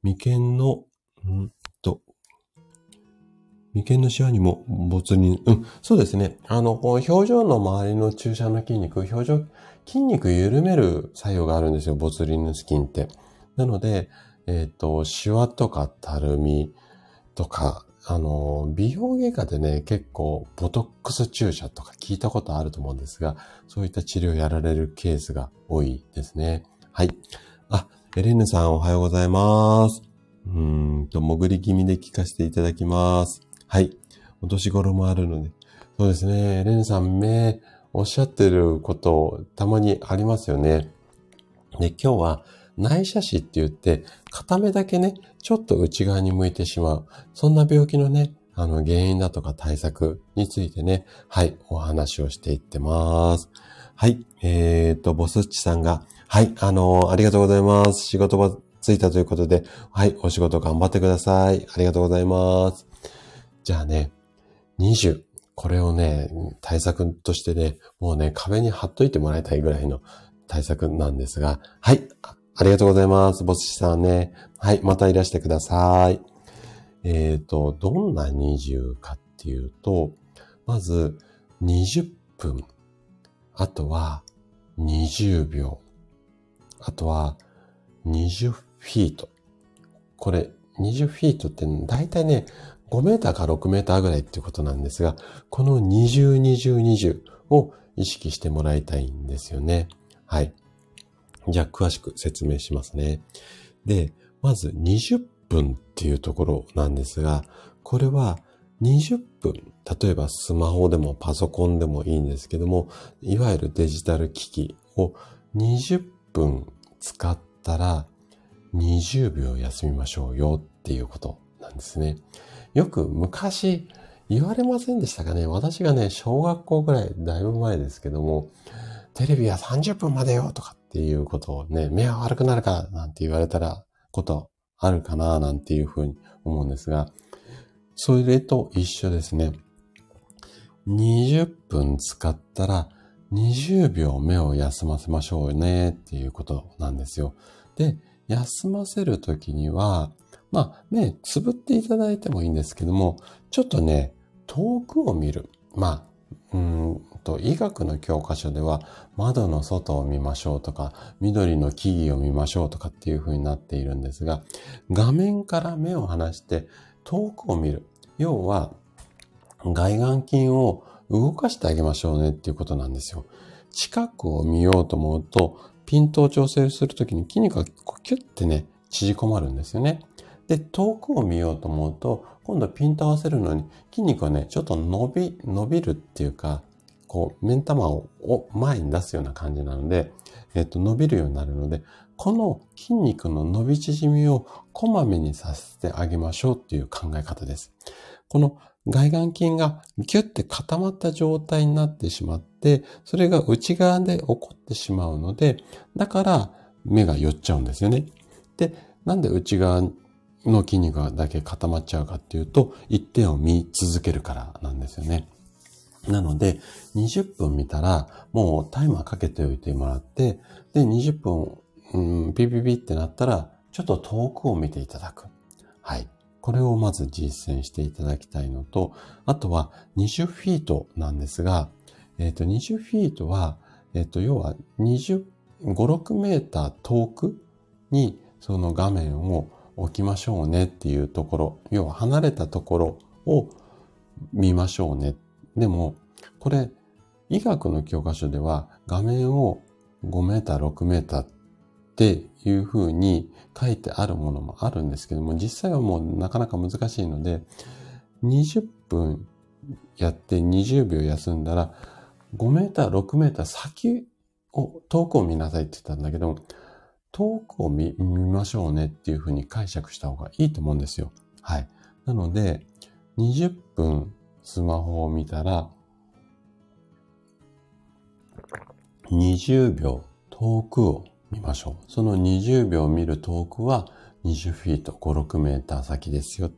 眉間の、んと、眉間のシワにも没に、うん、そうですね。あの、こう表情の周りの注射の筋肉、表情、筋肉緩める作用があるんですよ、ボツリヌス菌って。なので、えっ、ー、と、シワとかたるみとか、あの、美容外科でね、結構、ボトックス注射とか聞いたことあると思うんですが、そういった治療やられるケースが多いですね。はい。あ、エレンヌさんおはようございます。うんと、潜り気味で聞かせていただきます。はい。お年頃もあるので。そうですね。エレンヌさん、目、おっしゃってること、たまにありますよね。で、今日は、内斜視って言って、片目だけね、ちょっと内側に向いてしまう。そんな病気のね、あの、原因だとか対策についてね、はい、お話をしていってます。はい、えーと、ボスッチさんが、はい、あのー、ありがとうございます。仕事場ついたということで、はい、お仕事頑張ってください。ありがとうございます。じゃあね、20。これをね、対策としてね、もうね、壁に貼っといてもらいたいぐらいの対策なんですが、はい、ありがとうございます。ボスシさんね。はい、またいらしてください。えっ、と、どんな20かっていうと、まず、20分。あとは、20秒。あとは、20フィート。これ、20フィートって大体ね、5メーターか6メーターぐらいっていうことなんですが、この20、20、20を意識してもらいたいんですよね。はい。じゃあ、詳しく説明しますね。で、まず20分っていうところなんですが、これは20分、例えばスマホでもパソコンでもいいんですけども、いわゆるデジタル機器を20分使ったら20秒休みましょうよっていうことなんですね。よく昔言われませんでしたかね私がね、小学校ぐらいだいぶ前ですけども、テレビは30分までよとかっていうことをね、目が悪くなるからなんて言われたらことあるかななんていうふうに思うんですが、それと一緒ですね。20分使ったら20秒目を休ませましょうねっていうことなんですよ。で、休ませるときには、まあ、目つぶっていただいてもいいんですけども、ちょっとね、遠くを見る。まあ、うんと、医学の教科書では窓の外を見ましょうとか、緑の木々を見ましょうとかっていう風になっているんですが、画面から目を離して遠くを見る。要は、外眼筋を動かしてあげましょうねっていうことなんですよ。近くを見ようと思うと、ピントを調整するときに筋肉がキュッてね、縮こまるんですよね。で、遠くを見ようと思うと、今度ピント合わせるのに筋肉がね、ちょっと伸び、伸びるっていうか、こう、目ん玉を前に出すような感じなので、えっと、伸びるようになるので、この筋肉の伸び縮みをこまめにさせてあげましょうっていう考え方です。この外眼筋がギュッて固まった状態になってしまって、それが内側で起こってしまうので、だから目が寄っちゃうんですよね。で、なんで内側の筋肉だけ固まっちゃうかっていうと、一点を見続けるからなんですよね。なので、20分見たら、もうタイマーかけておいてもらって、で、20分、うん、ピピピってなったら、ちょっと遠くを見ていただく。はい。これをまず実践していただきたいのと、あとは20フィートなんですが、えっ、ー、と、20フィートは、えっ、ー、と、要は20、5、6メーター遠くにその画面を置きましょうねっていうところ、要は離れたところを見ましょうね。でも、これ、医学の教科書では画面を5メーター、6メーターっていうふうに書いてあるものもあるんですけども、実際はもうなかなか難しいので、20分やって20秒休んだら、5メーター、6メーター先を、遠くを見なさいって言ったんだけども、遠くを見ましょうねっていうふうに解釈した方がいいと思うんですよ。はい。なので、20分スマホを見たら、20秒遠くを見ましょう。その20秒見る遠くは20フィート、5、6メーター先ですよ。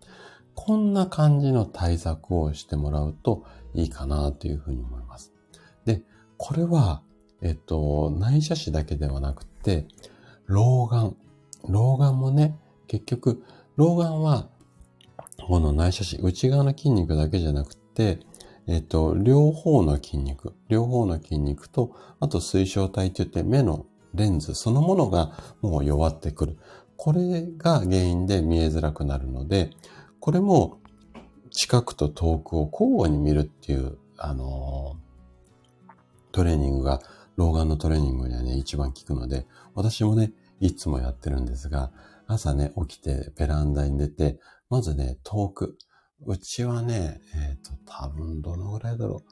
こんな感じの対策をしてもらうといいかなというふうに思います。で、これは、えっと、内斜視だけではなくて、老眼。老眼もね、結局、老眼は、この内斜視、内側の筋肉だけじゃなくて、えっ、と、両方の筋肉、両方の筋肉と、あと水晶体といって目のレンズそのものがもう弱ってくる。これが原因で見えづらくなるので、これも近くと遠くを交互に見るっていう、あのトレーニングが、老眼のトレーニングにはね、一番効くので、私もね、いつもやってるんですが、朝ね、起きてベランダに出て、まずね、遠く。うちはね、えっ、ー、と、多分どのぐらいだろ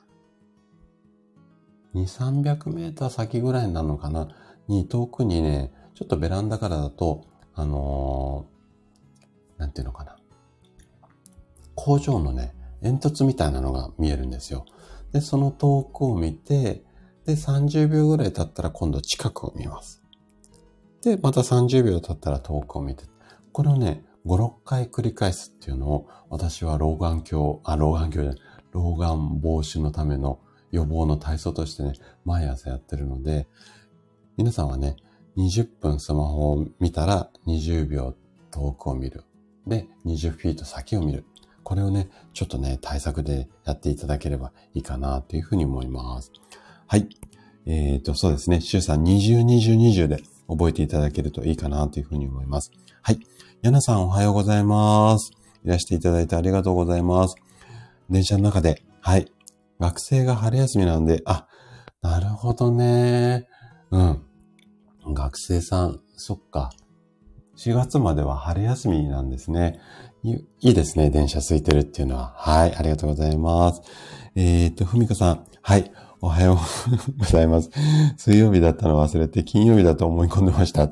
う。2、300メーター先ぐらいなのかなに、遠くにね、ちょっとベランダからだと、あのー、なんていうのかな。工場のね、煙突みたいなのが見えるんですよ。で、その遠くを見て、で、30秒ぐらい経ったら今度近くを見ます。で、また30秒経ったら遠くを見て。これをね、5、6回繰り返すっていうのを、私は老眼鏡、あ、老眼鏡じゃない、老眼防止のための予防の体操としてね、毎朝やってるので、皆さんはね、20分スマホを見たら20秒遠くを見る。で、20フィート先を見る。これをね、ちょっとね、対策でやっていただければいいかなというふうに思います。はい。えっ、ー、と、そうですね。週さん20、20、20で覚えていただけるといいかなというふうに思います。はい。やなさんおはようございます。いらしていただいてありがとうございます。電車の中で、はい。学生が春休みなんで、あ、なるほどね。うん。学生さん、そっか。4月までは春休みなんですね。いいですね。電車空いてるっていうのは。はい。ありがとうございます。えっ、と、ふみこさん。はい。おはよう ございます。水曜日だったの忘れて金曜日だと思い込んでました。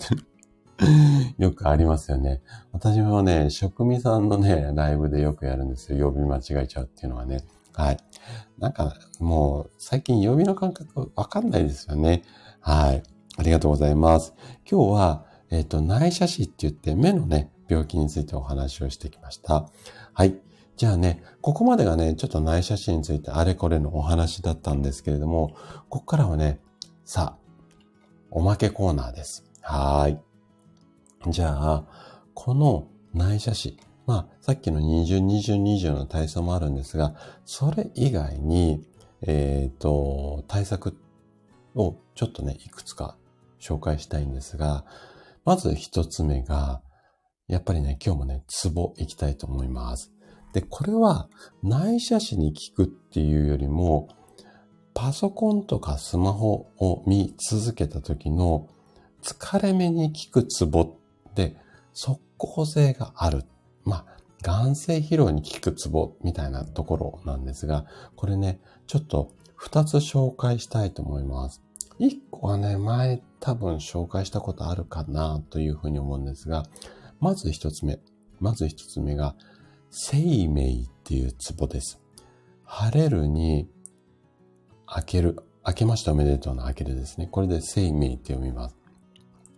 よくありますよね。私もね、職味さんのね、ライブでよくやるんですよ。曜日間違えちゃうっていうのはね。はい。なんか、もう、最近曜日の感覚わかんないですよね。はい。ありがとうございます。今日は、えっ、ー、と、内斜視って言って目のね、病気についてお話をしてきました。はい。じゃあね、ここまでがね、ちょっと内斜視についてあれこれのお話だったんですけれども、ここからはね、さあ、おまけコーナーです。はい。じゃあ、この内斜視。まあ、さっきの20、20、20の体操もあるんですが、それ以外に、えっ、ー、と、対策をちょっとね、いくつか紹介したいんですが、まず一つ目が、やっぱりね、今日もね、ツボ行きたいと思います。で、これは内斜視に効くっていうよりも、パソコンとかスマホを見続けた時の疲れ目に効くツボで、即効性がある。まあ、眼性疲労に効くツボみたいなところなんですが、これね、ちょっと二つ紹介したいと思います。一個はね、前多分紹介したことあるかなというふうに思うんですが、まず一つ目。まず一つ目が、生命っていうツボです。晴れるに、開ける。開けましたおめでとうの開けるですね。これで生命って読みます。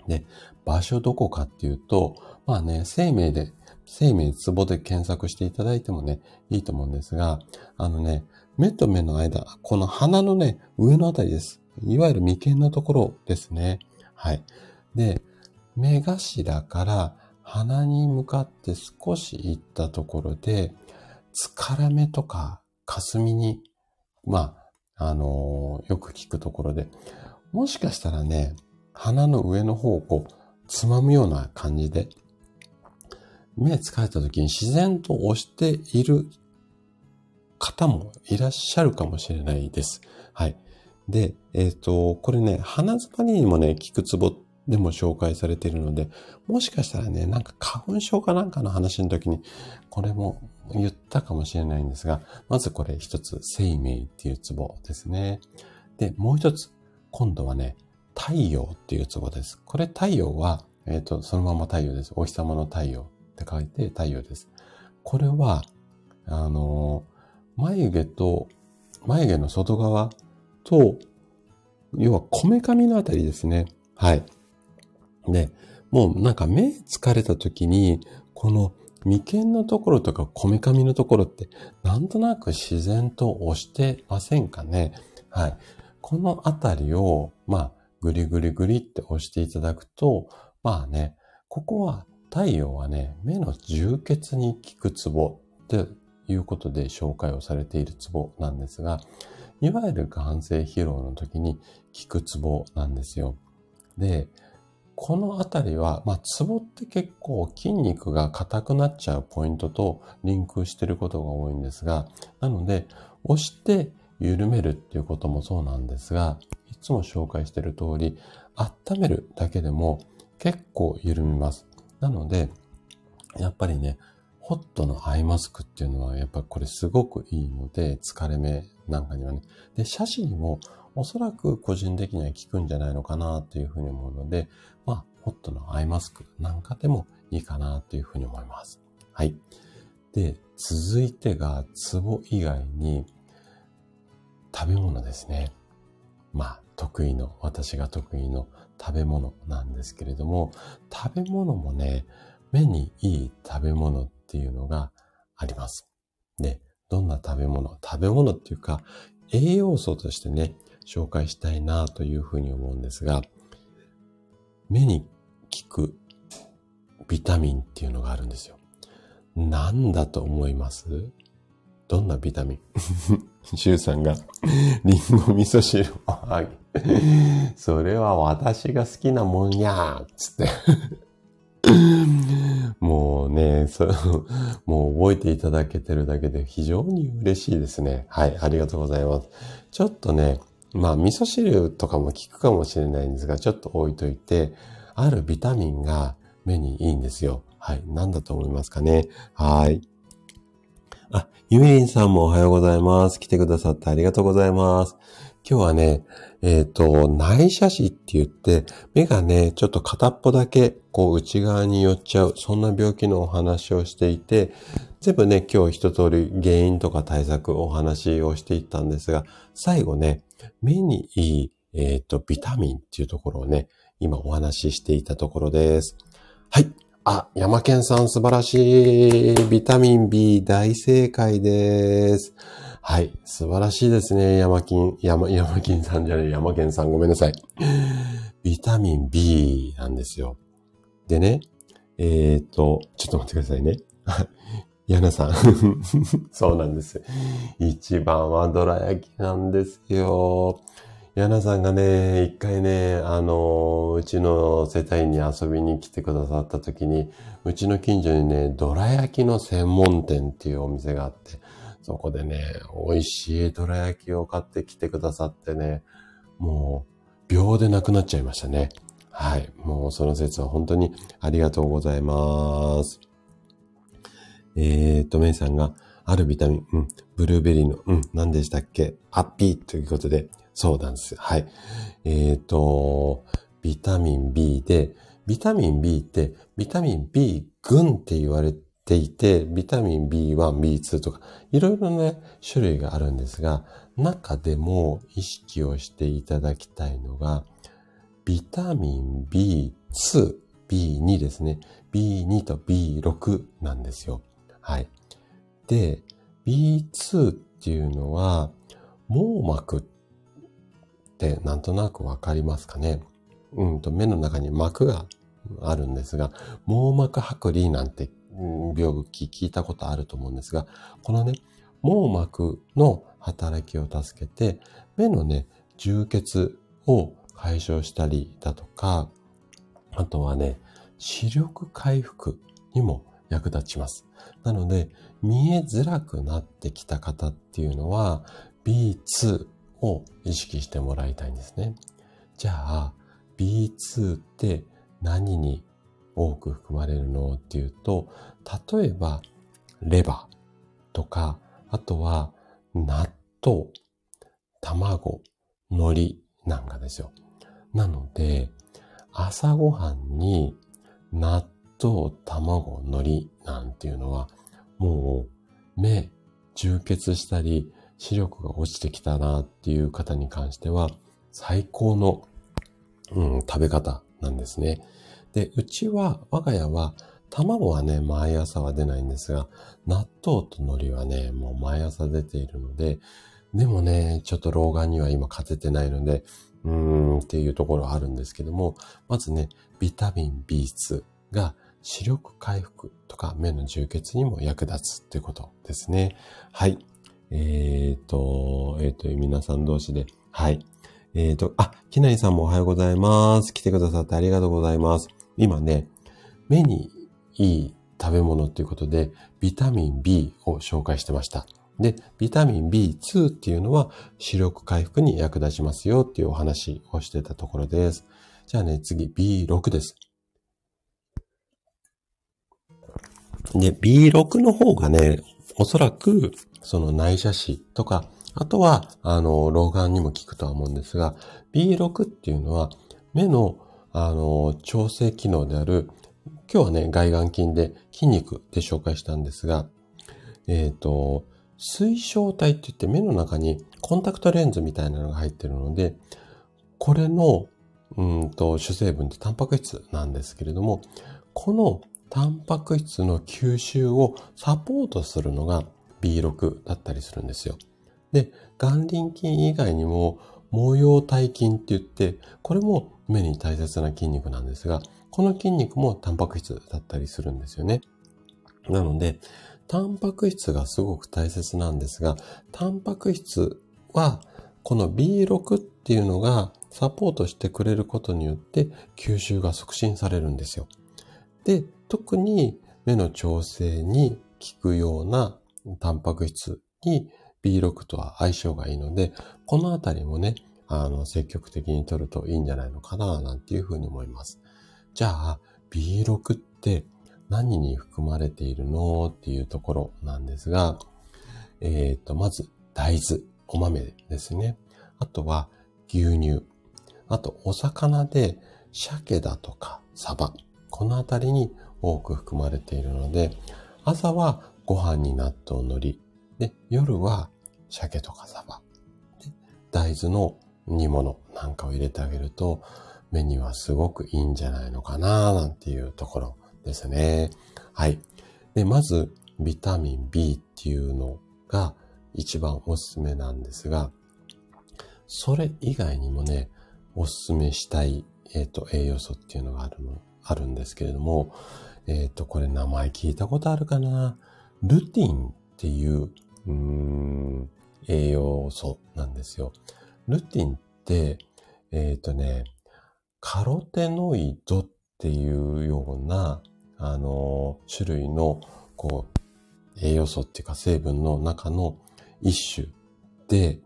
で、場所どこかっていうと、まあね、生命で、生命ツボで検索していただいてもね、いいと思うんですが、あのね、目と目の間、この鼻のね、上のあたりです。いわゆる眉間のところですね。はい。で、目頭から鼻に向かって少し行ったところで、疲れ目とか霞に、まあ、あのー、よく聞くところで、もしかしたらね、鼻の上の方をこう、つまむような感じで、目疲れた時に自然と押している方もいらっしゃるかもしれないです。はい。で、えっ、ー、と、これね、鼻詰まりにもね、効くツボでも紹介されているので、もしかしたらね、なんか花粉症かなんかの話の時に、これも言ったかもしれないんですが、まずこれ一つ、生命っていうツボですね。で、もう一つ、今度はね、太陽っていうツボです。これ太陽は、えっ、ー、と、そのまま太陽です。お日様の太陽って書いて太陽です。これは、あの、眉毛と、眉毛の外側と、要はこめかみのあたりですね。はい。で、もうなんか目疲れた時に、この眉間のところとかこめかみのところって、なんとなく自然と押してませんかね？はい。このあたりを、まあ、ぐりぐりぐりって押していただくと、まあね、ここは太陽はね、目の充血に効くツボっていうことで紹介をされているツボなんですが、いわゆる眼性疲労の時に効くツボなんですよ。で、このあたりは、まあ、ツボって結構筋肉が硬くなっちゃうポイントとリンクしてることが多いんですが、なので、押して緩めるっていうこともそうなんですが、いつも紹介してる通り、温めるだけでも結構緩みます。なので、やっぱりね、ホットのアイマスクっていうのはやっぱこれすごくいいので、疲れ目なんかにはね。で、写真もおそらく個人的には効くんじゃないのかなというふうに思うので、まあ、ホットのアイマスクなんかでもいいかなというふうに思います。はい。で、続いてが、ツボ以外に、食べ物ですね。まあ、得意の、私が得意の食べ物なんですけれども、食べ物もね、目にいい食べ物っていうのがあります。で、どんな食べ物食べ物っていうか、栄養素としてね、紹介したいなというふうに思うんですが、目に効くビタミンっていうのがあるんですよ。なんだと思います？どんなビタミン？シュウさんがリンゴ味噌汁を。あげ、それは私が好きなもんやっつって。もうね、そ もう覚えていただけてるだけで非常に嬉しいですね。はい、ありがとうございます。ちょっとね、まあ味噌汁とかも効くかもしれないんですが、ちょっと置いといて、あるビタミンが目にいいんですよ。はい、何だと思いますかね。はい。あ、ゆめりんさんもおはようございます。来てくださってありがとうございます。今日はね、えっ、ー、と、内斜視って言って、目がね、ちょっと片っぽだけ、こう内側に寄っちゃう、そんな病気のお話をしていて、全部ね、今日一通り原因とか対策お話をしていったんですが、最後ね、目にいい、えっ、ー、と、ビタミンっていうところをね、今お話ししていたところです。はい。あ、山健さん素晴らしい。ビタミン B 大正解です。はい。素晴らしいですね。山金、山、山金さんじゃねえ、山健さんごめんなさい。ビタミン B なんですよ。でね、えっ、ー、と、ちょっと待ってくださいね。ヤナさん。そうなんです。一番はどら焼きなんですよ。ヤナさんがね、一回ね、あの、うちの世帯に遊びに来てくださった時に、うちの近所にね、どら焼きの専門店っていうお店があって、そこでね、美味しいどら焼きを買ってきてくださってね、もう、秒でなくなっちゃいましたね。はい。もうその説は本当にありがとうございます。えーと、メイさんが、あるビタミン、うん、ブルーベリーの、うん、何でしたっけ？ハッピーということで、そうなんです。はい。えーと、ビタミン B で、ビタミン B って、ビタミン B 群って言われていて、ビタミン B1、B2 とか、いろいろね、種類があるんですが、中でも意識をしていただきたいのが、ビタミン B2、B2 ですね。B2 と B6 なんですよ。はい。で、B2 っていうのは、網膜ってなんとなくわかりますかね？うんと、目の中に膜があるんですが、網膜剥離なんて病気聞いたことあると思うんですが、このね、網膜の働きを助けて、目のね、充血を解消したりだとか、あとはね、視力回復にも役立ちます。なので、見えづらくなってきた方っていうのは、B2 を意識してもらいたいんですね。じゃあ、B2 って何に多く含まれるのっていうと、例えば、レバーとか、あとは、納豆、卵、海苔なんかですよ。なので、朝ごはんに納豆、卵、海苔なんていうのは、もう目、充血したり、視力が落ちてきたなっていう方に関しては、最高の、うん、食べ方なんですね。で、うちは、我が家は、卵はね、毎朝は出ないんですが、納豆と海苔はね、もう毎朝出ているので、でもね、ちょっと老眼には今勝ててないので、うーんっていうところはあるんですけども、まずね、ビタミン B2 が視力回復とか目の充血にも役立つっていうことですね。はい。えっ、ー、と、えっ、ー、と、皆さん同士で、はい。えっ、ー、と、あ、きなりさんもおはようございます。来てくださってありがとうございます。今ね、目にいい食べ物ということで、ビタミン B を紹介してました。で、ビタミン B2 っていうのは視力回復に役立ちますよっていうお話をしてたところです。じゃあね、次 B6 です。で、B6 の方がね、おそらくその内斜視とか、あとは、あの、老眼にも効くとは思うんですが、B6 っていうのは目の、あの、調整機能である今日はね、外眼筋で筋肉で紹介したんですが、えっ、ー、と、水晶体って言って目の中にコンタクトレンズみたいなのが入ってるので、これの、うんと、主成分ってタンパク質なんですけれども、このタンパク質の吸収をサポートするのが B6 だったりするんですよ。で、眼輪筋以外にも、毛様体筋って言って、これも目に大切な筋肉なんですが、この筋肉もタンパク質だったりするんですよね。なので、タンパク質がすごく大切なんですが、タンパク質はこの B6 っていうのがサポートしてくれることによって吸収が促進されるんですよ。で、特に目の調整に効くようなタンパク質に B6 とは相性がいいので、このあたりもね、あの、積極的に取るといいんじゃないのかな、なんていうふうに思います。じゃあ、B6 って何に含まれているのっていうところなんですが、えっ、ー、と、まず、大豆、お豆ですね。あとは、牛乳。あと、お魚で、鮭だとか、サバ。このあたりに多く含まれているので、朝はご飯に納豆のり。で、夜は鮭とかサバ。で、大豆の煮物なんかを入れてあげると、目にはすごくいいんじゃないのかななんていうところですね。はい。で、まず、ビタミン B っていうのが一番おすすめなんですが、それ以外にもね、おすすめしたい、え、ー、と、栄養素っていうのがあるの、あるんですけれども、えっ、ー、と、これ名前聞いたことあるかな？ルティンっていう、うーん、栄養素なんですよ。ルティンって、えっ、ー、とね、カロテノイドっていうような、あの、種類の、こう、栄養素っていうか成分の中の一種で、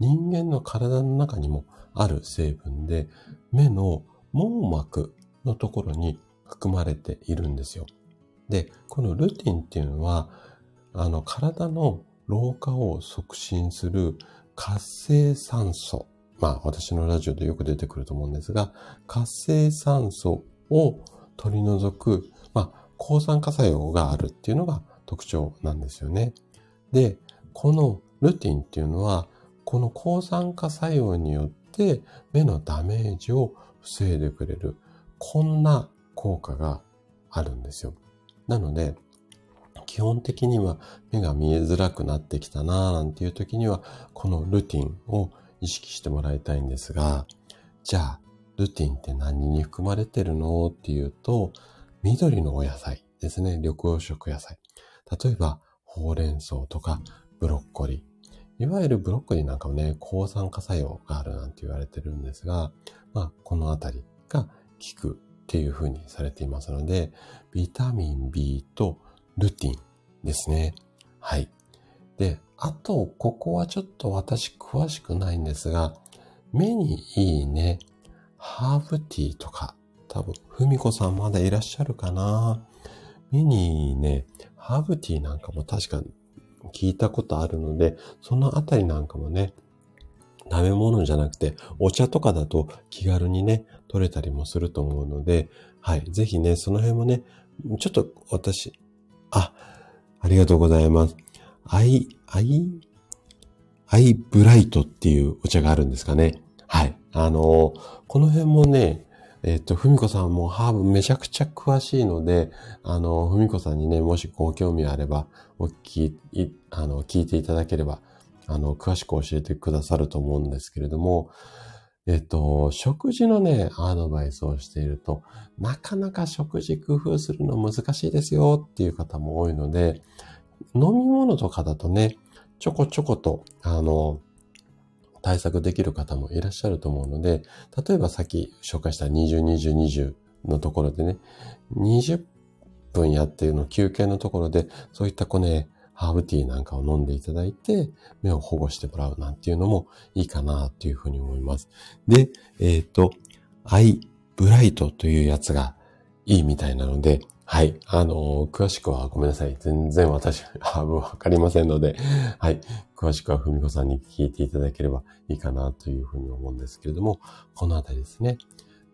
人間の体の中にもある成分で、目の網膜のところに含まれているんですよ。で、このルティンっていうのは、あの、体の老化を促進する活性酸素。まあ、私のラジオでよく出てくると思うんですが、活性酸素を取り除く、まあ、抗酸化作用があるっていうのが特徴なんですよね。で、このルティンっていうのは、この抗酸化作用によって目のダメージを防いでくれる、こんな効果があるんですよ。なので、基本的には目が見えづらくなってきたなぁなんていう時には、このルティンを意識してもらいたいんですが、じゃあ、ルティンって何に含まれてるのっていうと、緑のお野菜ですね。緑黄色野菜。例えば、ほうれん草とかブロッコリー。いわゆるブロッコリーなんかもね、抗酸化作用があるなんて言われてるんですが、まあ、このあたりが効くっていう風にされていますので、ビタミン B とルティンですね。はい。で、あと、ここはちょっと私詳しくないんですが、目にいいね、ハーブティーとか、多分、ふみこさんまだいらっしゃるかな目にいいね、ハーブティーなんかも確か聞いたことあるので、そのあたりなんかもね、食べ物じゃなくて、お茶とかだと気軽にね、取れたりもすると思うので、はい。ぜひね、その辺もね、ちょっと私、ありがとうございます。アイ、アイ、アイブライトっていうお茶があるんですかね。はい。あのこの辺もね、えっ、と、ふみこさんもハーブめちゃくちゃ詳しいので、あの、ふみこさんにね、もしご興味あれば、お聞き、あの、聞いていただければ、あの、詳しく教えてくださると思うんですけれども、えっと、食事のね、アドバイスをしていると、なかなか食事工夫するの難しいですよっていう方も多いので、飲み物とかだとね、ちょこちょこと、あの、対策できる方もいらっしゃると思うので、例えばさっき紹介した20、20、20のところでね、20分やっているの休憩のところで、そういったこね、ハーブティーなんかを飲んでいただいて、目を保護してもらうなんていうのもいいかなっていうふうに思います。で、えっ、ー、と、アイブライトというやつがいいみたいなので、はい。あのー、詳しくはごめんなさい。全然私、ハーブわかりませんので、はい。詳しくはふみこさんに聞いていただければいいかなというふうに思うんですけれども、このあたりですね。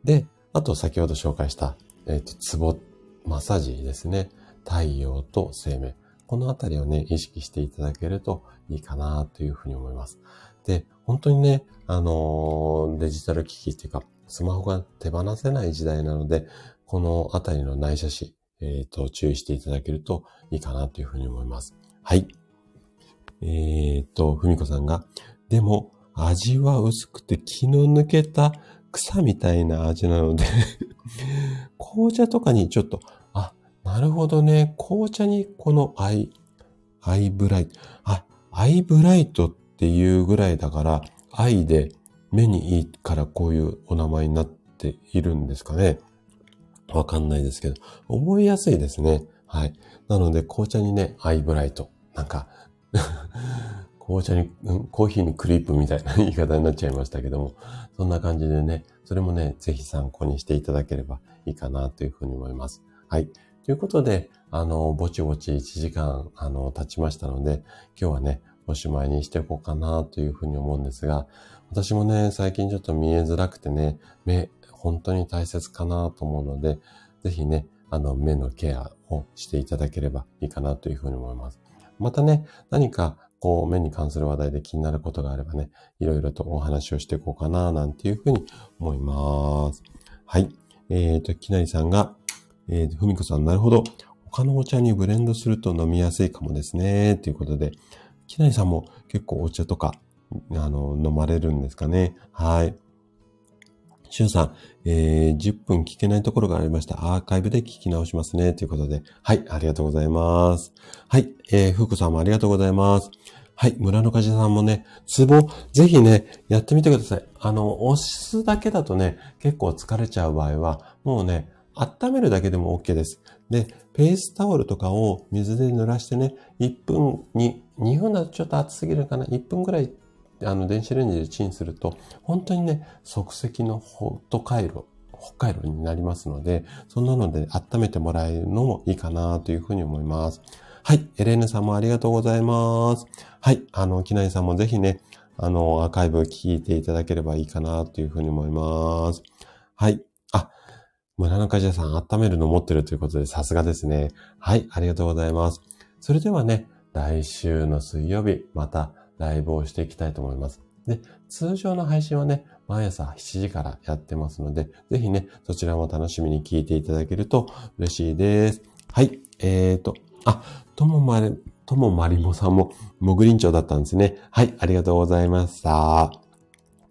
で、あと先ほど紹介した、えっ、ー、と、ツボマッサージですね。太陽と生命。このあたりをね、意識していただけるといいかなというふうに思います。で、本当にね、あの、デジタル機器っていうか、スマホが手放せない時代なので、このあたりの内斜視、えっ、ー、と、注意していただけるといいかなというふうに思います。はい。えっ、ー、と、ふみこさんが、でも、味は薄くて気の抜けた草みたいな味なので 紅茶とかにちょっと、なるほどね。紅茶にこのアイ、アイブライト。あ、アイブライトっていうぐらいだから、アイで目にいいからこういうお名前になっているんですかね。わかんないですけど、覚えやすいですね。はい。なので、紅茶にね、アイブライト。なんか 紅茶に、コーヒーにクリップみたいな 言い方になっちゃいましたけども、そんな感じでね、それもね、ぜひ参考にしていただければいいかなというふうに思います。はい。ということで、あの、ぼちぼち1時間、あの、経ちましたので、今日はね、おしまいにしていこうかなというふうに思うんですが、私もね、最近ちょっと見えづらくてね、目、本当に大切かなと思うので、ぜひね、あの、目のケアをしていただければいいかなというふうに思います。またね、何かこう、目に関する話題で気になることがあればね、いろいろとお話をしていこうかな、なんていうふうに思います。はい。えっ、ー、と、きなりさんが、えー、ふみこさん、なるほど。他のお茶にブレンドすると飲みやすいかもですね。ということで、きなりさんも結構お茶とか、あの、飲まれるんですかね。はい。しゅんさん、えー、10分聞けないところがありました。アーカイブで聞き直しますね。ということで。はい、ありがとうございます。はい、えー、ふうこさんもありがとうございます。はい、村のかじさんもね、ツボ、ぜひね、やってみてください。あの、押すだけだとね、結構疲れちゃう場合は、もうね、温めるだけでも OK です。で、ペースタオルとかを水で濡らしてね、1分に、2分だとちょっと熱すぎるかな、1分ぐらいあの、電子レンジでチンすると、本当にね、即席のホット回路、北海道になりますので、そんなので温めてもらえるのもいいかなというふうに思います。はい。エレーヌさんもありがとうございます。はい。あの、キナイさんもぜひね、あの、アーカイブ聞いていただければいいかなというふうに思います。はい。あ、村中じさん温めるの持ってるということでさすがですね。はい。ありがとうございます。それではね、来週の水曜日、またライブをしていきたいと思います。で、通常の配信はね、毎朝7時からやってますので、ぜひね、そちらも楽しみに聞いていただけると嬉しいです。はい。えーと、あ、ともまり、ともまりもさんも、もぐりんちょうだったんですね。はい、ありがとうございました。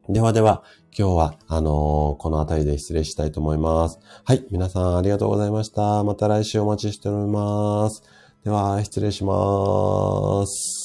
ではでは、今日は、あのー、この辺りで失礼したいと思います。はい、皆さんありがとうございました。また来週お待ちしております。では、失礼します。